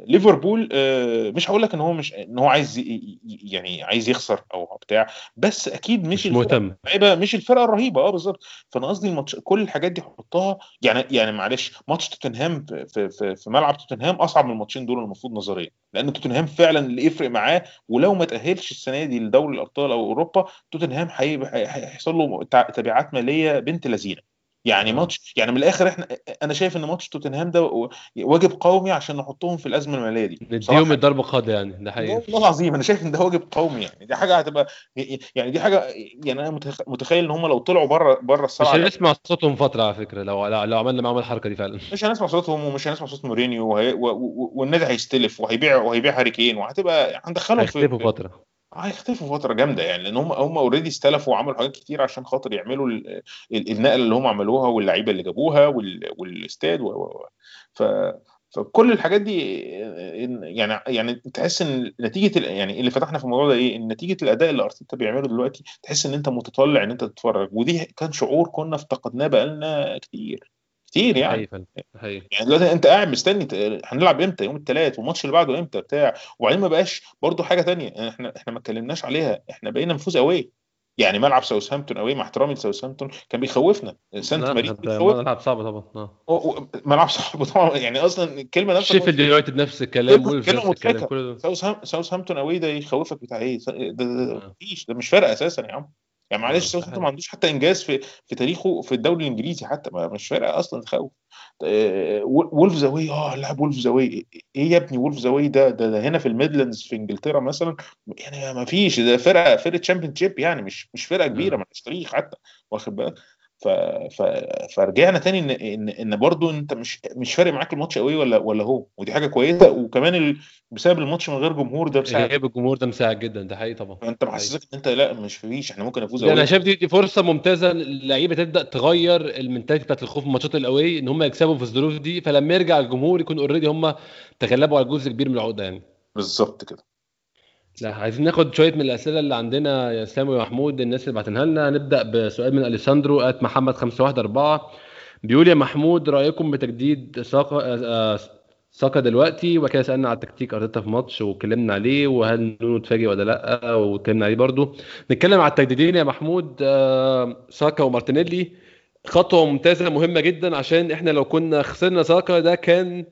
ليفربول آه، مش هقول لك إن هو مش إن هو عايز يعني عايز يخسر أو بتاع بس أكيد مش مش مهتم. اللعيبة مش الفرقة الرهيبة آه بالظبط. فأنا قصدي الماتش كل الحاجات دي حطها يعني يعني معلش ماتش توتنهام في في في, ملعب توتنهام أصعب من الماتشين دول المفروض نظريا لأن توتنهام فعلا اللي يفرق معاه ولو ما تأهلش السنة دي لدوري الأبطال أو أوروبا توتنهام هيحصل له تبعات مالية بنت لذينة. يعني آه. ماتش يعني من الآخر إحنا أنا شايف إن ماتش توتنهام ده واجب قومي عشان نحطهم في الأزمة المالية دي. نديهم بصراحة الضربة قاضية يعني ده حقيقي. والله العظيم أنا شايف إن ده واجب قومي يعني. دي حاجة هتبقى يعني دي حاجة يعني أنا متخ- متخيل إن هم لو طلعوا بره بره مش السبعه هنسمع صوتهم فترة على فكرة لو لو عملنا معاهم الحركة دي فعلا. مش هنسمع صوتهم ومش هنسمع صوت مورينيو والنادي هيستلف وهيبيع وهيبيع هاري كين وهتبقى هندخلهم في فترة. هيختفوا فترة جامدة يعني لأن هم هم already استلفوا وعملوا حاجات كتير عشان خاطر يعملوا ال- ال- النقلة اللي هم عملوها واللعيبة اللي جابوها وال- والاستاد و- و- ف فكل الحاجات دي يعني يعني تحس إن نتيجة يعني اللي فتحنا في الموضوع ده إيه إن نتيجة الأداء اللي أرتيتا بيعمله دلوقتي تحس إن أنت متطلع إن أنت تتفرج ودي كان شعور كنا افتقدناه بقالنا كتير. كتير ده يعني. حقيقي ده يعني دلوقتي انت قاعد مستني هنلعب إمتى؟ يوم الثلاث والماتش اللي بعده إمتى؟ بتاع. وبعدين ما بقاش برضو حاجة تانية. يعني إحنا إحنا ما اتكلمناش عليها. إحنا بقينا نفوز قوي يعني ملعب ساوثهامبتون قوي مع احترامي لساوثهامبتون كان بيخوفنا. سانت ماري ده بيخوفنا. ملعب صعب طبعا. آه. و- ملعب صعب طبعا. يعني أصلا الكلمة نفسها شيفيلد يونايتد نفس الكلام وولفز نفس الكلام ده. ساوثهامبتون قوي ده يخوفك بتاع إيه؟ ده, ده, ده آه. مفيش ده مش فارقة أساسا يا عم. يعني معلش آه، ساوثهامبتون صحيح. ما عندوش حتى إنجاز في في تاريخه في الدوري الإنجليزي حتى ما مش فارقة أصلا تخوف وولفز away آه لاعب وولفز away إيه يا ابني وولفز away ده, ده ده هنا في الميدلاندز في إنجلترا مثلا. يعني ما فيش ده فرقة فرقة Championship يعني مش مش فرقة كبيرة. مالهاش تاريخ حتى واخد بالك؟ ف... ف... فرجعنا تاني ان ان إن برضه أنت مش مش فارق معاك الماتش قوي ولا ولا هو. ودي حاجة كويسة. وكمان ال... بسبب الماتش من غير جمهور ده مساعد غياب الجمهور ده مساعد جدا. ده حقيقي طبعا. فانت محسسك إن أنت لا مش فيش. إحنا ممكن نفوز أنا شايف دي, دي فرصة ممتازة. اللعيبة تبدأ تغير ال mentality بتاعت الخوف من ماتشات ال away إن هم يكسبوا في الظروف دي. فلما يرجع الجمهور يكون already هم تغلبوا على جزء كبير من العقدة يعني. بالظبط كده. لا عايزين ناخد شوية من الأسئلة اللي عندنا يا اسلام ومحمود الناس اللي بعتنها لنا. نبدأ بسؤال من أليساندرو at محمد 514 بيقول يا محمود رأيكم بتجديد ساقا آه، ساكا دلوقتي؟ وكده سألنا على تكتيك ارتيتا في ماتش واتكلمنا عليه وهل نونو اتفاجئ ولا لأ؟ واتكلمنا عليه برضو نتكلم على التجديدين يا محمود آه، ساكا ومارتينيلي. خطوة ممتازة مهمة جدا عشان إحنا لو كنا خسرنا ساكا ده كان آه،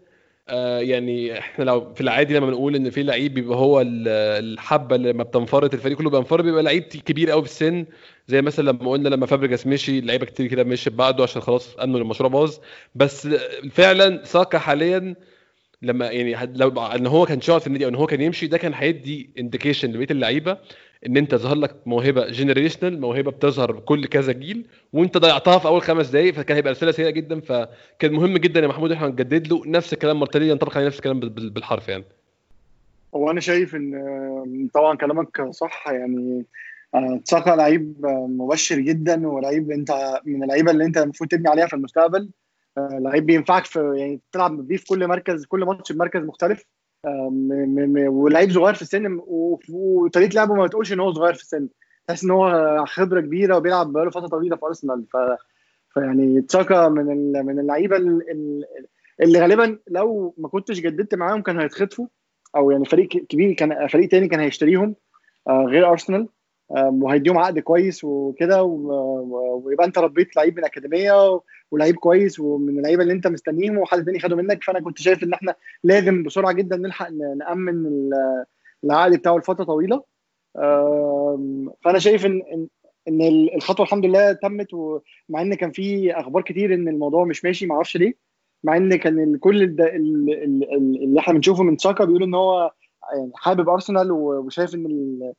يعني إحنا لو في العادي لما بنقول إن في لعيب بيبقى هو الحبة اللي لما بتنفرط الفريق كله بينفرط بيبقى لعيب كبير قوي في السن. زي مثلا لما قلنا لما فابريجاس مشي لعيبة كتير كده مشي بعده عشان خلاص انه المشروع باظ. بس فعلا ساكا حاليا لما يعني لو إن هو كان شاط في النادي أو إن هو كان يمشي ده كان هيدي indication لبقية اللعيبة. إن أنت ظهر لك موهبة generational موهبة بتظهر كل كذا جيل وأنت ضيعتها في أول خمس دقائق فكان هيبقى رساله سيئة جدا فكان مهم جدا يا محمود إحنا نجدد له نفس الكلام مارتينيلي ينطبق عليه نفس الكلام بالحرف يعني. هو أنا شايف إن طبعا كلامك صح يعني آه، تساكا لعيب مبشر جدا ولعيب أنت من اللعيبة اللي أنت المفروض تبني عليها في المستقبل. آه، لعيب بينفعك في يعني تلعب بيه في كل مركز كل ماتش بمركز مختلف. ولعيب صغير في السن وطريقة لعبه ما تقولش إن هو صغير في السن. تحس إن هو خبرة كبيرة وبيلعب بقاله فترة طويلة في أرسنال. ف فيعني تشاكا من من اللعيبة اللي غالبا لو ما كنتش جددت معاهم كان هيتخطفوا أو يعني فريق كبير كان فريق تاني كان هيشتريهم آه، غير أرسنال. وهيديهم عقد كويس وكده ويبقى انت ربيت لعيب من الاكاديميه ولعيب كويس ومن اللعيبة اللي انت مستنيهم وحد تاني خده منك. فأنا كنت شايف إن إحنا لازم بسرعة جدا نلحق نأمن العقد بتاعه لفترة طويلة. فأنا شايف ان ان الخطوة الحمد لله تمت ومع إن كان في أخبار كتير إن الموضوع مش ماشي ما أعرفش ليه. مع إن كان كل اللي إحنا بنشوفه من ساكا بيقول إن هو يعني حابب أرسنال وشايف إن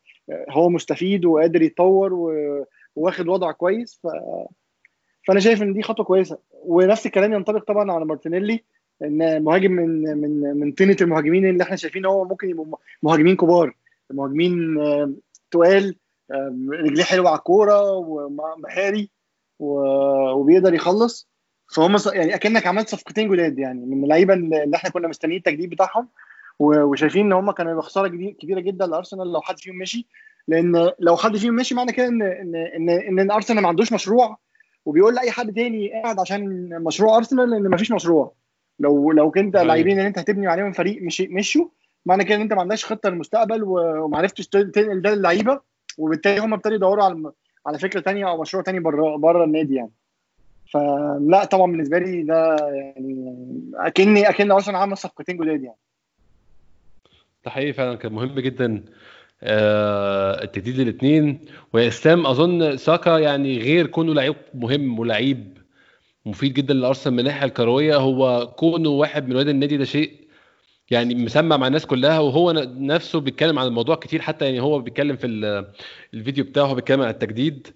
هو مستفيد وقادر يتطور وواخد وضع كويس. ف فأنا شايف إن دي خطوة كويسة. ونفس الكلام ينطبق طبعا على مارتينيلي إن مهاجم من من من طينة المهاجمين اللي إحنا شايفين هو ممكن يبقوا مهاجمين كبار. مهاجمين تقال رجليه حلوة على الكورة ومهاري وبيقدر يخلص. فهم يعني أكنك عملت صفقتين جداد يعني من اللعيبة اللي إحنا كنا مستنيين التجديد بتاعهم وشايفين إن هم كانوا خسارة كبيرة جدا لأرسنال لو حد فيهم مشي. لأن لو حد فيهم مشي معنى كده ان ان ان, إن أرسنال ما عندوش مشروع. وبيقول لأي حد تاني قاعد عشان مشروع أرسنال إن ما فيش مشروع. لو لو كنت أيوة. لاعبين ان أنت هتبني عليهم فريق مش مشوا معنى كده إن أنت ما عندكش خطة للمستقبل وما عرفتش تنقل ده للعيبة. وبالتالي هم ابتدوا يدوروا على على فكرة تانية أو مشروع تاني بره بره النادي يعني. فلا طبعا بالنسبة لي ده يعني اكني أكن أرسنال عمل صفقتين جداد يعني. ده حقيقي فعلا كان مهم جدا آه التجديد الاثنين وإسلام أظن ساكا يعني غير كونه لعيب مهم ولعيب مفيد جدا لأرسنال من الناحية الكروية. هو كونه واحد من ولاد النادي ده شيء يعني مسمع مع الناس كلها وهو نفسه بيتكلم عن الموضوع كتير. حتى يعني هو بيتكلم في الفيديو بتاعه بيتكلم عن التجديد.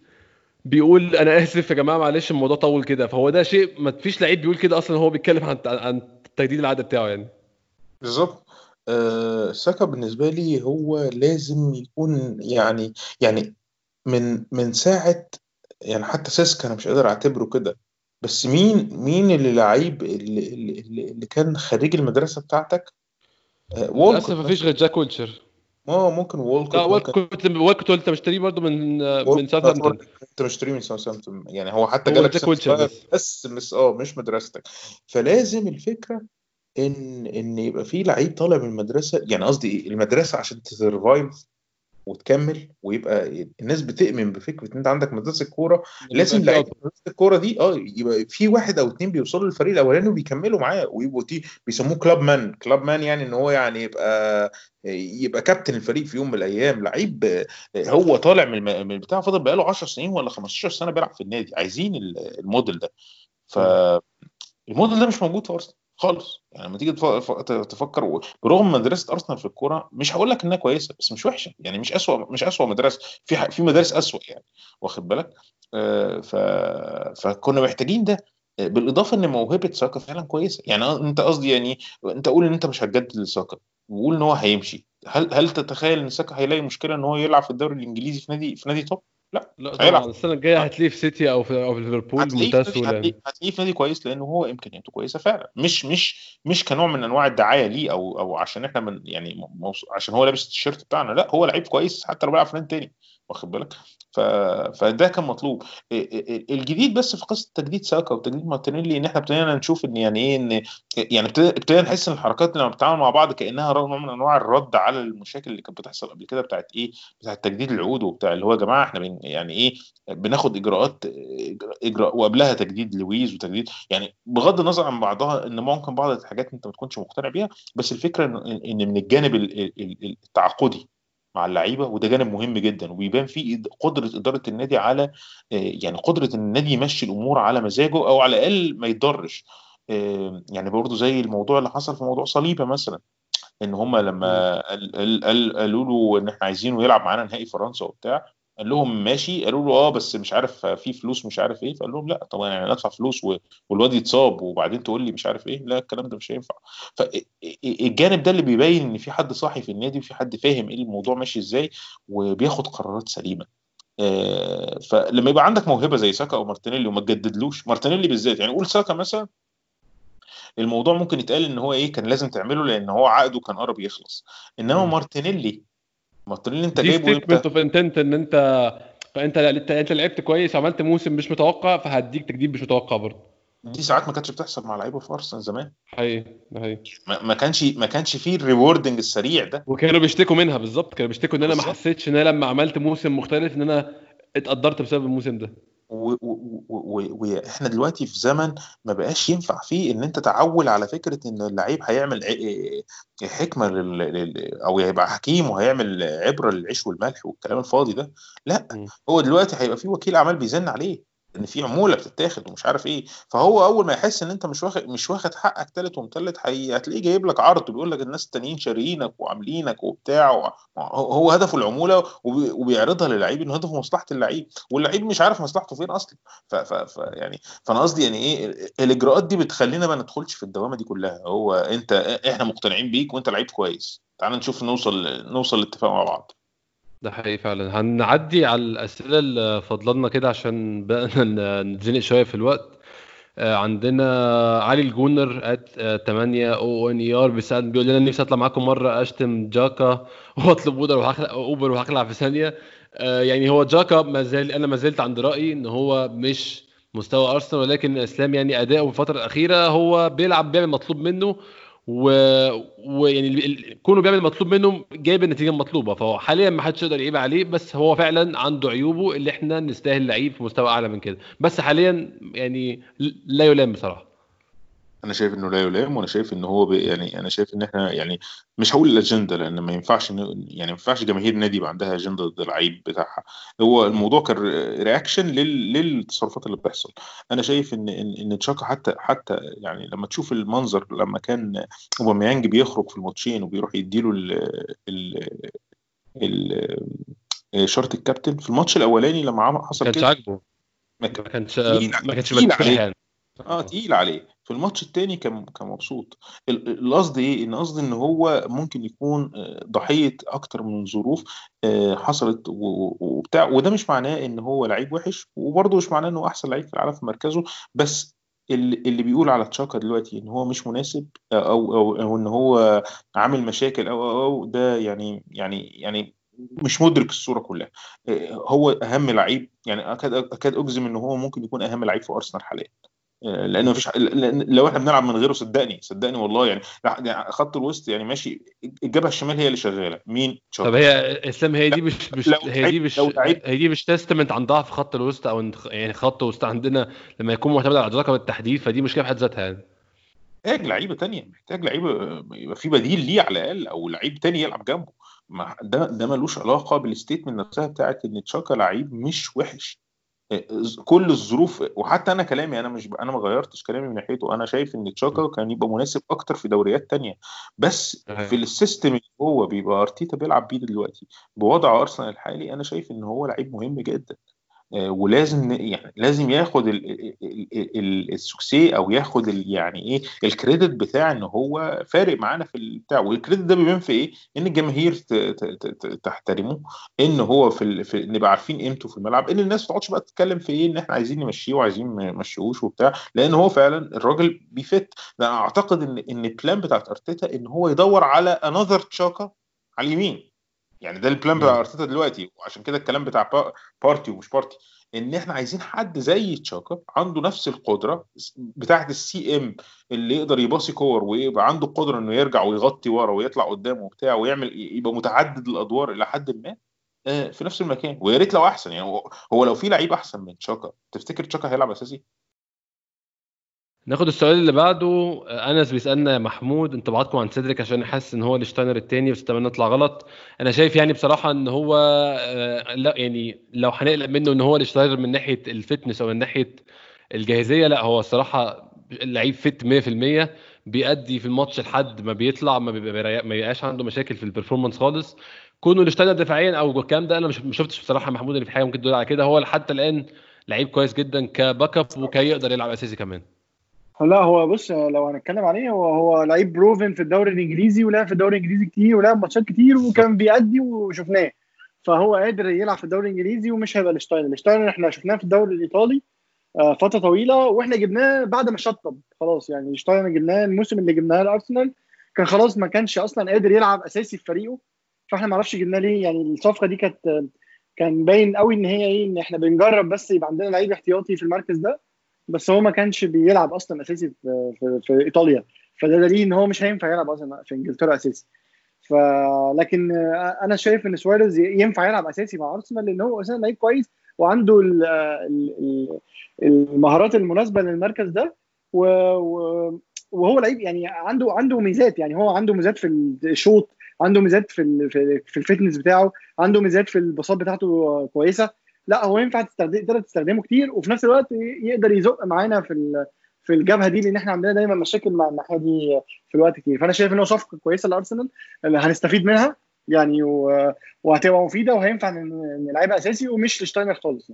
بيقول أنا آسف يا جماعة معلش الموضوع طول كده. فهو ده شيء ما فيش لعيب بيقول كده أصلا هو بيتكلم عن عن تجديد العقد بتاعه يعني. بالظبط. آه، ساكا بالنسبة لي هو لازم يكون يعني يعني من من ساعة يعني حتى سيسكا أنا مش قادر أعتبره كده بس مين مين اللي لعيب اللي, اللي, اللي كان خريج المدرسة بتاعتك؟ آه للأسف مفيش غير جاك ويلشر آه ممكن وولكوت لا وولكوت وولكوت انت مشتريه برضه من من ساوثهامبتون. انت مشتريه من ساوثهامبتون. يعني هو حتى جالك بس بس آه مش مدرستك. فلازم الفكرة إن إن يبقى في لعيب طالع من المدرسة يعني قصدي إيه؟ المدرسة عشان ت survive وتكمل ويبقى الناس بتؤمن بفكرة إن أنت عندك مدرسة كورة. لازم لعيب مدرسة الكورة دي آه يبقى في واحد أو اثنين بيوصلوا للفريق الأولاني وبيكملوا معاه ويبقوا تي بيسموه club man club man يعني إن هو يعني يبقى يبقى كابتن الفريق في يوم من الأيام. لعيب هو طالع من البتاع فضل بقاله 10 سنين ولا 15 سنة بيلعب في النادي. عايزين الموديل ده. ف الموديل ده مش موجود في أرسنال. خالص. يعني لما تيجي تفكر برغم مدرسة أرسنال في الكورة مش هقول لك إنها كويسة بس مش وحشة. يعني مش اسوء مش اسوء مدرسة. في في مدارس اسوء يعني واخد بالك؟ آه ف فكنا محتاجين ده. بالإضافة إن موهبة ساكا فعلا كويسة. يعني أنت قصدي يعني أنت قول إن أنت مش هتجدد لساكا. وقول إن هو هيمشي. هل هل تتخيل إن ساكا هيلاقي مشكلة إن هو يلعب في الدوري الإنجليزي في نادي في نادي top لا لا السنة الجاية هتلاقيه في سيتي أو في أو في ليفربول بمنتهى السهوله هتلاقيه في نادي كويس لأنه هو امكانياته كويسة فعلا. مش مش مش كنوع من أنواع الدعاية ليه أو أو عشان إحنا من يعني عشان هو لابس التيشيرت بتاعنا لا هو لعيب كويس حتى لو بيلعب في نادي تاني. واخد بالك؟ ف... فده كان مطلوب. الجديد بس في قصة تجديد ساكا وتجديد مارتينيلي إن إحنا ابتدينا نشوف إن يعني إيه إن يعني ابتدينا نحس إن الحركات لما بتتعامل مع بعض كأنها نوع من أنواع الرد على المشاكل اللي كانت بتحصل قبل كده بتاعت إيه؟ بتاعت تجديد العقود وبتاع اللي هو يا جماعة إحنا بن يعني إيه؟ بناخد إجراءات اجراء وقبلها تجديد لويز وتجديد يعني بغض النظر عن بعضها إن ممكن بعض الحاجات أنت ما تكونش مقتنع بيها بس الفكرة ان من الجانب التعاقدي. مع اللعيبة وده جانب مهم جدا وبيبان فيه قدرة إدارة النادي على آه، يعني قدرة النادي يمشي الأمور على مزاجه أو على الأقل ما يضرش آه، يعني برضه زي الموضوع اللي حصل في موضوع صليبة مثلا إن هم لما قالوا له إن إحنا عايزينه يلعب معانا نهائي فرنسا وبتاع قال لهم ماشي قالوا له آه بس مش عارف في فلوس مش عارف إيه. فقال لهم لا طبعا يعني ندفع فلوس والواد يتصاب وبعدين تقول لي مش عارف إيه. لا الكلام ده مش هينفع. فالجانب ده اللي بيبين إن في حد صاحي في النادي وفي حد فاهم إيه الموضوع ماشي إزاي وبياخد قرارات سليمة. آه، فلما يبقى عندك موهبة زي ساكا أو مارتينيلي وما تجددلوش مارتينيلي بالذات يعني قول ساكا مثلا الموضوع ممكن يتقال إن هو إيه كان لازم تعمله لأن هو عقده كان قرب يخلص. إنما مارتينيلي الماترين اللي انت جايبه statement of intent ان انت انت انت لعبت كويس عملت موسم مش متوقع فهديك تجديد مش متوقع برضه. دي ساعات ما كانتش بتحصل مع لعيبة في أرسنال زمان. حقيقي ده حقيقي. ما كانش ما كانش فيه ال rewarding السريع ده. وكانوا بيشتكوا منها بالظبط. كانوا بيشتكوا إن أنا ما حسيتش إن أنا لما عملت موسم مختلف إن أنا اتقدرت بسبب الموسم ده. وإحنا دلوقتي في زمن ما بقاش ينفع فيه إن أنت تعول على فكرة إن اللعيب هيعمل حكمة لل... أو هيبقى حكيم وهيعمل عبرة للعيش والملح والكلام الفاضي ده. لأ هو دلوقتي هيبقى في وكيل أعمال بيزن عليه. إن في عمولة بتتاخد ومش عارف إيه. فهو أول ما يحس إن أنت مش واخد مش واخد حقك تالت ومتلت هتلاقيه جايب لك عرض بيقول لك الناس التانيين شاريينك وعاملينك وبتاع هو هدفه العمولة وبيعرضها للعيب إنه هدفه مصلحة اللعيب. واللعيب مش عارف مصلحته فين أصلا. ف, ف, ف يعني فأنا قصدي يعني إيه الإجراءات دي بتخلينا ما ندخلش في الدوامة دي كلها. هو أنت إحنا مقتنعين بيك وأنت لعيب كويس. تعال نشوف نوصل نوصل لاتفاق مع بعض. ده حقيقي فعلا. هنعدي على الأسئلة اللي فضلنا كده عشان بقى نتزنق شوية في الوقت. آه، عندنا علي ال Gunner at 8 O N E R بيسال بيقول لنا نفسي أطلع معاكم مرة أشتم جاكا وأطلب أوبر وهخلع أوبر وهخلع في ثانية. آه، يعني هو جاكا ما زال أنا ما زلت عند رأيي إن هو مش مستوى أرسنال ولكن اسلام يعني أداؤه في الفترة الأخيرة هو بيلعب بيعمل مطلوب منه. ويعني كونه بيعمل المطلوب منه جايب النتيجة المطلوبة. فهو حاليا ما حدش يقدر يعيب عليه بس هو فعلا عنده عيوبه اللي إحنا نستاهل لعيب في مستوى أعلى من كده. بس حاليا يعني لا يلام بصراحة. أنا شايف إنه لا يلام وأنا شايف ان هو يعني أنا شايف إن إحنا يعني مش هقول الأجندة لأن ما ينفعش يعني ما ينفعش جماهير نادي يبقى عندها أجندة ضد اللعيب بتاعها. هو الموضوع كان reaction للتصرفات اللي بتحصل. أنا شايف إن إن, إن تشاكا حتى حتى يعني لما تشوف المنظر لما كان أوباميانج بيخرج في الماتشين وبيروح يديله ال ال شارة الكابتن في الماتش الأولاني لما حصل كده. عاجبه. ما كانش ما كانش مرتاح يعني آه تقيل عليه. في الماتش التاني كان كان مبسوط. القصد إيه؟ ان قصدي إن هو ممكن يكون آه، ضحية أكتر من ظروف آه، حصلت وبتاع. وده مش معناه إن هو لعيب وحش وبرضه مش معناه إنه أحسن لعيب في العالم في مركزه. بس اللي بيقول على تشاكا دلوقتي إن هو مش مناسب أو أو أو إن هو عامل مشاكل أو أو, أو ده يعني يعني يعني مش مدرك الصورة كلها. آه، هو أهم لعيب يعني أكاد أكاد أجزم إن هو ممكن يكون أهم لعيب في أرسنال حاليا. لأنه مفيش لو إحنا بنلعب من غيره صدقني صدقني والله يعني, يعني خط الوسط يعني ماشي الجبهة الشمال هي اللي شغالة. مين؟ طب هي إسلام هي دي مش, مش هي دي مش هي دي مش statement عن ضعف خط الوسط أو يعني خط الوسط عندنا لما يكون معتمد على الرقم بالتحديد فدي مشكلة في حد ذاتها يعني. محتاج لعيبة تانية محتاج لعيبة يبقى في بديل ليه على الأقل أو لعيب تاني يلعب جنبه. ده ده ملوش علاقة بال statement نفسها بتاعت إن تشاكا لعيب مش وحش. كل الظروف وحتى أنا كلامي أنا مش أنا ما غيرتش كلامي من ناحيته. أنا شايف إن تشاكا كان يبقى مناسب أكتر في دوريات تانية. بس في ال system اللي هو بيبقى أرتيتا بيلعب بيه دلوقتي بوضع أرسنال الحالي أنا شايف إن هو لعيب مهم جدا. ولازم يعني لازم ياخد السكسي أو ياخد يعني إيه ال credit بتاع إن هو فارق معانا في البتاع وال credit ده بيبان في إيه؟ إن الجماهير تحترمه إن هو في, في نبقى عارفين قيمته في الملعب إن الناس ما تقعدش بقى تتكلم في إيه؟ إن إحنا عايزين نمشيه وعايزين ما نمشيهوش وبتاع لأن هو فعلا الراجل بي fit. أنا أعتقد إن إن ال plan بتاعت أرتيتا إن هو يدور على another تشاكا على اليمين. يعني ده ال plan بتاع أرتيتا دلوقتي وعشان كده الكلام بتاع بارتي ومش بارتي إن إحنا عايزين حد زي تشاكا عنده نفس القدرة بتاعه ال CM اللي يقدر يباصي كور ويبقى عنده القدره إنه يرجع ويغطي ورا ويطلع قدامه وبتاع ويعمل يبقى متعدد الأدوار إلى حد ما آه، في نفس المكان ويا ريت لو أحسن يعني هو لو في لعيب أحسن من تشاكا تفتكر تشاكا هيلعب أساسي؟ ناخد السؤال اللي بعده. أنس بيسألنا يا محمود انطباعاتكم عن سيدريك عشان حاسس إن هو ليشتاينر الثاني بس اتمنى نطلع غلط. أنا شايف يعني بصراحة إن هو آه، لا يعني لو هنقلق منه إن هو ليشتاينر من ناحية ال fitness أو من ناحية الجاهزية لا هو الصراحة لعيب fit 100% بيأدي في الماتش لحد ما بيطلع ما بيبقاش عنده مشاكل في ال performance خالص. كونه ليشتاينر دفاعيا أو الكلام ده أنا ما شفتش بصراحة محمود إن في حاجة ممكن تدل على كده. هو حتى الآن لعيب كويس جدا ك backup okay يقدر يلعب أساسي كمان. لا هو بص لو هنتكلم عليه هو هو لعيب proven في الدوري الإنجليزي ولعب في الدوري الإنجليزي كتير ولعب ماتشات كتير وكان بيأدي وشفناه. فهو قادر يلعب في الدوري الإنجليزي ومش هيبقى ليشتاينر ليشتاينر إحنا شفناه في الدوري الإيطالي آه، فترة طويلة وإحنا جبناه بعد ما شطب خلاص. يعني ليشتاينر جبناه الموسم اللي جبناه الارسنال كان خلاص ما كانش أصلا قادر يلعب أساسي في فريقه. فإحنا ما أعرفش جبناه ليه. يعني الصفقة دي كانت كان باين قوي إن هي إيه إن إحنا بنجرب بس يبقى عندنا لعيب احتياطي في المركز ده. بس هو ما كانش بيلعب أصلا أساسي في, في, في إيطاليا. فده دليل إن هو مش هينفع يلعب أصلا في إنجلترا أساسي. فلكن أنا شايف إن سواريز ينفع يلعب أساسي مع أرسنال لأن هو أساسا لعيب كويس وعنده المهارات المناسبة للمركز ده وهو لعيب يعني عنده عنده ميزات. يعني هو عنده ميزات في الشوط عنده ميزات في في الفتنس بتاعه عنده ميزات في البساط بتاعته كويسة. لا هو ينفع تقدر تستخدمه كتير وفي نفس الوقت يقدر يزق معانا في في الجبهة دي لأن إحنا عندنا دايما مشاكل مع الناحية دي في الوقت كتير. فأنا شايف ان هو صفقة كويسة لأرسنال هنستفيد منها يعني وهتبقى مفيدة وهينفع نلعبها أساسي ومش لشتاينر خالص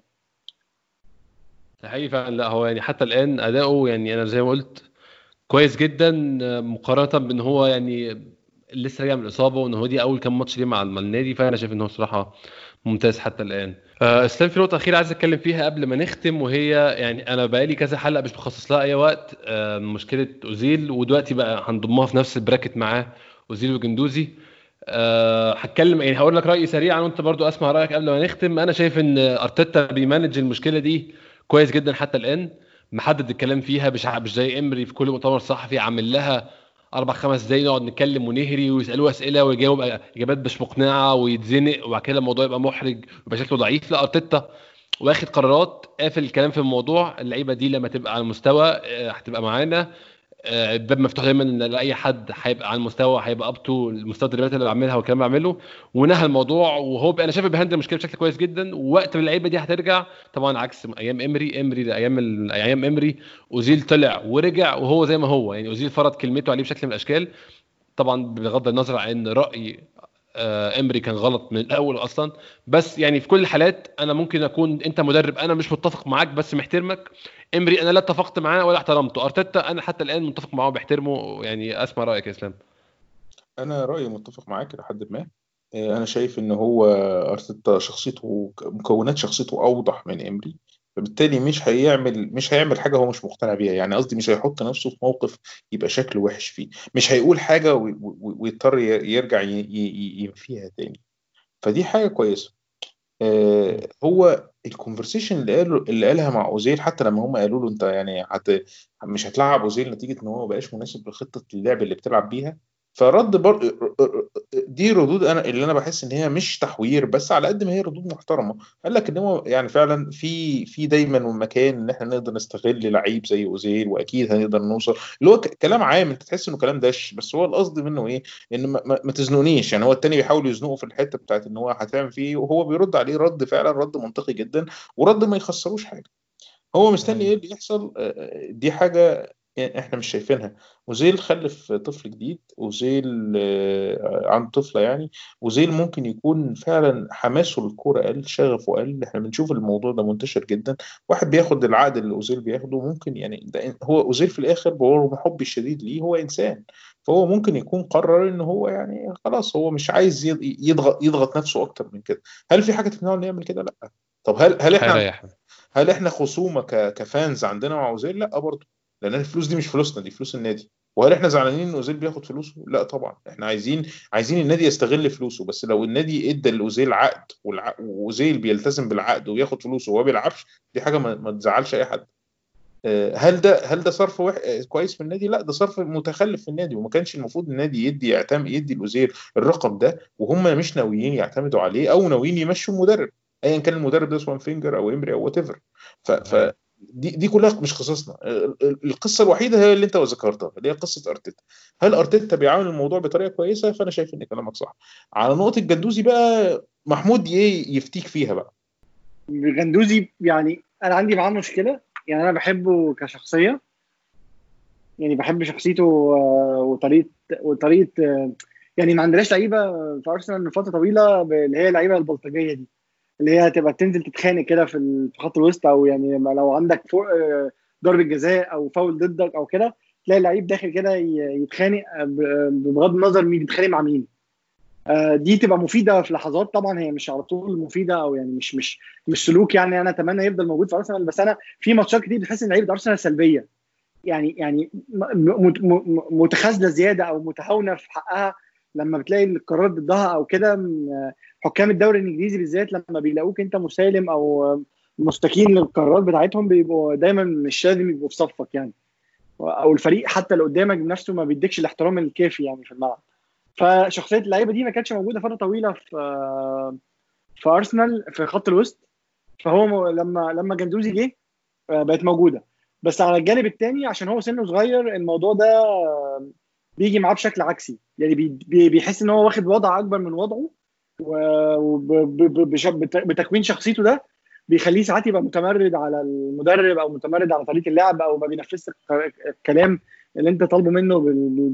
حقيقي فعلا. لا هو يعني حتى الآن أداؤه يعني أنا زي ما قلت كويس جدا مقارنة بإن هو يعني لسه راجع من الاصابه وإن هو دي أول كام ماتش ليه مع النادي فأنا شايف إن هو صراحة ممتاز حتى الآن. آه، إسلام في نقطة أخيرة عايز أتكلم فيها قبل ما نختم وهي يعني أنا بقالي كذا حلقة مش بخصص لها أي وقت آه، مشكلة أوزيل ودلوقتي بقى هنضمها في نفس البراكت معاه أوزيل وجندوزي. أه هتكلم يعني هقول لك رأيي سريعا وأنت برضو أسمع رأيك قبل ما نختم. أنا شايف إن أرتيتا بيمانج المشكلة دي كويس جدا حتى الآن. محدد الكلام فيها مش مش زي إمري في كل مؤتمر صحفي عامل لها أربع خمس دقايق نقعد نتكلم ونهري ويسألوه أسئلة ويجاوب إجابات مش مقنعة ويتزنق وبعد كده الموضوع يبقى محرج ويبقى شكله ضعيف. لا أرتيتا واخد قرارات قافل الكلام في الموضوع. اللعيبة دي لما تبقى على المستوى آه، هتبقى معانا. الباب مفتوح دايما لأي حد هيبقى على المستوى هيبقى up to المستوى التدريبات اللي بعملها والكلام اللي بعمله. ونهى الموضوع وهو أنا شايف بي handle المشكلة بشكل كويس جدا. ووقت ما اللعيبة دي هترجع طبعا عكس أيام إمري. إمري أيام أيام إمري. أوزيل طلع ورجع وهو زي ما هو. يعني أوزيل فرض كلمته عليه بشكل من الأشكال. طبعا بغض النظر عن رأي آه، إمري كان غلط من الأول أصلا. بس يعني في كل الحالات أنا ممكن أكون أنت مدرب أنا مش متفق معاك بس محترمك. إمري أنا لا اتفقت معاه ولا احترمته. أرتيتا أنا حتى الآن متفق معاه وبحترمه. يعني أسمع رأيك يا إسلام. أنا رأيي متفق معاك لحد ما. آه، أنا شايف إن هو أرتيتا شخصيته مكونات شخصيته أوضح من إمري. فبالتالي مش هيعمل مش هيعمل حاجة هو مش مقتنع بيها. يعني قصدي مش هيحط نفسه في موقف يبقى شكله وحش فيه. مش هيقول حاجة ويضطر يرجع ينفيها تاني. فدي حاجة كويسة. آه هو الكونفرسيشن اللي قاله اللي قالها مع أوزيل حتى لما هم قالوا له أنت يعني هت مش هتلعب أوزيل نتيجة إن هو ما بقاش مناسب لخطة اللعب اللي بتلعب بيها؟ فرد بر... دي ردود أنا اللي أنا بحس إن هي مش تحوير بس على قد ما هي ردود محترمة. قال لك إن هو يعني فعلا في في دايما مكان إن إحنا نقدر نستغل لعيب زي أوزيل وأكيد هنقدر نوصل. اللي هو كلام عام أنت تحس إنه كلام دش بس هو القصد منه إيه؟ ان ما, ما تزنونيش يعني هو التاني بيحاول يزنقه في الحتة بتاعت إن هو هتعمل فيه وهو بيرد عليه رد فعلا رد منطقي جدا ورد ما يخسروش حاجة. هو مستني إيه اللي يحصل؟ دي حاجة إحنا مش شايفينها. وزيل خلف طفل جديد وزيل آه، عنده طفلة يعني. وزيل ممكن يكون فعلا حماسه للكورة قل شغفه قل. إحنا بنشوف الموضوع ده منتشر جدا. واحد بياخد العقد اللي أوزيل بياخده ممكن يعني ده هو أوزيل في الآخر هو حبي الشديد ليه هو إنسان. فهو ممكن يكون قرر إن هو يعني خلاص هو مش عايز يضغط يضغط نفسه أكتر من كده. هل في حاجة تمنعه انه يعمل كده؟ لأ. طب هل هل إحنا هل إحنا خصومة كفانز عندنا مع أوزيل؟ لأ برضه. لأن الفلوس دي مش فلوسنا دي فلوس النادي. وهل إحنا زعلانين إن أوزيل بياخد فلوسه؟ لا طبعا. إحنا عايزين عايزين النادي يستغل فلوسه. بس لو النادي إدى لأوزيل عقد وأوزيل بيلتزم بالعقد وياخد فلوسه وهو بيلعبش دي حاجة ما, ما تزعلش أي حد. آه، هل ده هل ده تصرف وح... آه، كويس من النادي؟ لا ده تصرف متخلف في النادي. وما كانش المفروض النادي يدي يعتمد يدي لأوزيل الرقم ده وهم مش ناويين يعتمدوا عليه أو ناويين يمشوا المدرب ايا كان المدرب ده سواء فينجر أو إمري أو whatever ف... ف... دي دي كلها مش قصصنا. ال- ال- القصة الوحيدة هي اللي انت ذكرتها اللي هي قصة أرتيتا. هل أرتيتا بيعامل الموضوع بطريقة كويسة؟ فأنا شايف إن كلامك صح. على نقطة جندوزي بقى محمود ي- يفتيك فيها بقى. غندوزي يعني أنا عندي معاه مشكلة. يعني أنا بحبه كشخصية. يعني بحب شخصيته آه، وطريقة وطريقة آه، يعني ما عندناش لعيبة في أرسنال من فترة طويلة اللي هي اللعيبة البلطجية دي. اللي هي تبقى تنزل تتخانق كده في خط الوسط أو يعني لو عندك فوق آه، ضربة جزاء أو فاول ضدك أو كده تلاقي اللعيب داخل كده يتخانق آه، ب- بغض النظر مين بيتخانق مع مين. آه، دي تبقى مفيدة في لحظات طبعا هي مش على طول مفيدة أو يعني مش مش مش سلوك يعني. أنا أتمنى يفضل موجود في أرسنال بس أنا في ماتشات كتير بتحس إن لعيبة أرسنال سلبية. يعني يعني متخاذلة زيادة أو متهاونة في حقها لما بتلاقي القرار ضدها أو كده حكام الدوري الإنجليزي بالذات لما بيلاقوك أنت مسالم أو مستكين للقرارات بتاعتهم بيبقوا دايما مش لازم يبقوا في صفك يعني. أو الفريق حتى اللي قدامك بنفسه ما بيديكش الاحترام الكافي يعني في الملعب. فشخصية اللعيبة دي ما كانتش موجودة فترة طويلة في في أرسنال في خط الوسط. فهو لما لما جندوزي جه آه، بقت موجودة. بس على الجانب الثاني عشان هو سنه صغير الموضوع ده آه، بيجي معاه بشكل عكسي. يعني بي- بي- بيحس إن هو واخد وضع أكبر من وضعه. وبتكوين شخصيته ده بيخليه ساعات يبقى متمرد على المدرب أو متمرد على طريقة اللعب أو ما بينفذش الك- الكلام اللي أنت طالبه منه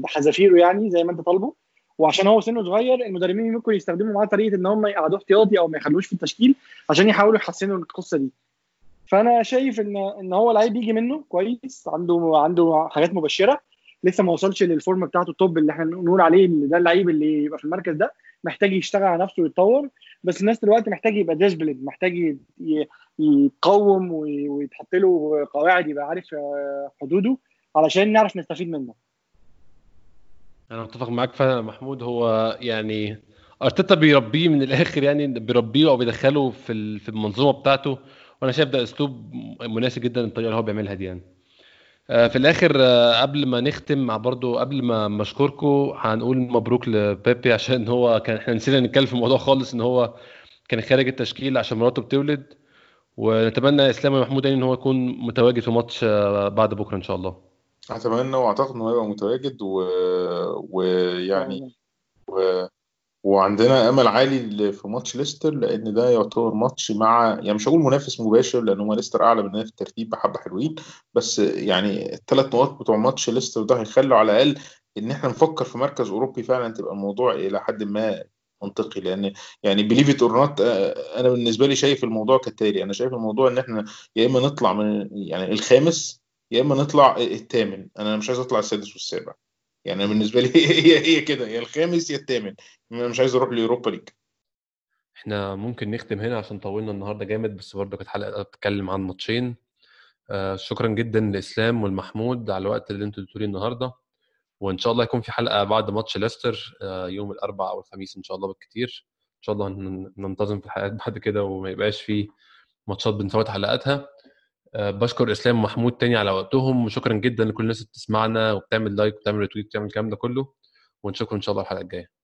بحذافيره يعني زي ما أنت طالبه. وعشان هو سنه صغير المدربين ممكن يستخدموا معاه طريقة إن هم يقعدوه احتياطي أو ما يخلوش في التشكيل عشان يحاولوا يحسنوا القصة دي. فأنا شايف ان إن هو لعيب يجي منه كويس عنده عنده حاجات مبشرة. لسه ما وصلش لل form بتاعته ال top اللي إحنا نقول عليه اللي ده اللعيب اللي يبقى في المركز ده. محتاج يشتغل على نفسه ويتطور بس الناس دلوقتي محتاج يبقى disciplined محتاج ي- ي- يتقوم وي- ويتحط له قواعد يبقى عارف آه، حدوده علشان نعرف نستفيد منه. أنا متفق معاك فعلا محمود. هو يعني أرتيتا بيربيه من الآخر يعني بيربيه أو بيدخله في في المنظومة بتاعته وأنا شايف ده أسلوب مناسب جدا الطريقة اللي هو بيعملها دي يعني. في الآخر آه، قبل ما نختم برضو قبل ما أشكركم هنقول مبروك لبيبي عشان هو كان إحنا نسينا نتكلم في الموضوع خالص إن هو كان خارج التشكيل عشان مراته بتولد. ونتمنى إسلام ومحمود يعني إن هو يكون متواجد في ماتش آه، بعد بكرة إن شاء الله. أتمنى وأعتقد إنه هيبقى متواجد و... ويعني و... وعندنا آمل عالي في ماتش ليستر لأن ده يعتبر ماتش مع يعني مش هقول منافس مباشر لأن هو ليستر أعلى مننا في الترتيب بحبة حلوين بس يعني الثلاث نقاط بتوع ماتش ليستر ده هيخلوا على الأقل إن إحنا نفكر في مركز أوروبي فعلا تبقى الموضوع إلى حد ما منطقي لأن يعني believe it or not أنا بالنسبة لي شايف الموضوع كالتالي أنا شايف الموضوع إن إحنا يا إما نطلع من يعني الخامس يا إما نطلع الثامن أنا مش عايز أطلع السادس والسابع. يعني أنا بالنسبة لي هي هي كده يا الخامس يا الثامن. أنا مش عايز أروح ل Europa League. إحنا ممكن نختم هنا عشان طولنا النهارده جامد بس برضه كانت حلقة بتتكلم عن ماتشين. آه شكرا جدا لإسلام ولمحمود على الوقت اللي أنتوا اديتوا لي النهارده. وإن شاء الله يكون في حلقة بعد ماتش ليستر آه يوم الأربعاء أو الخميس إن شاء الله بالكتير. إن شاء الله ننتظم في الحلقات بعد كده وما يبقاش في ماتشات بنفوت حلقاتها. بشكر إسلام ومحمود تاني على وقتهم. وشكرا جدا لكل الناس اللي بتسمعنا وبتعمل like وبتعمل retweet وبتعمل الكلام ده كله. ونشوفكم إن شاء الله الحلقة الجاية.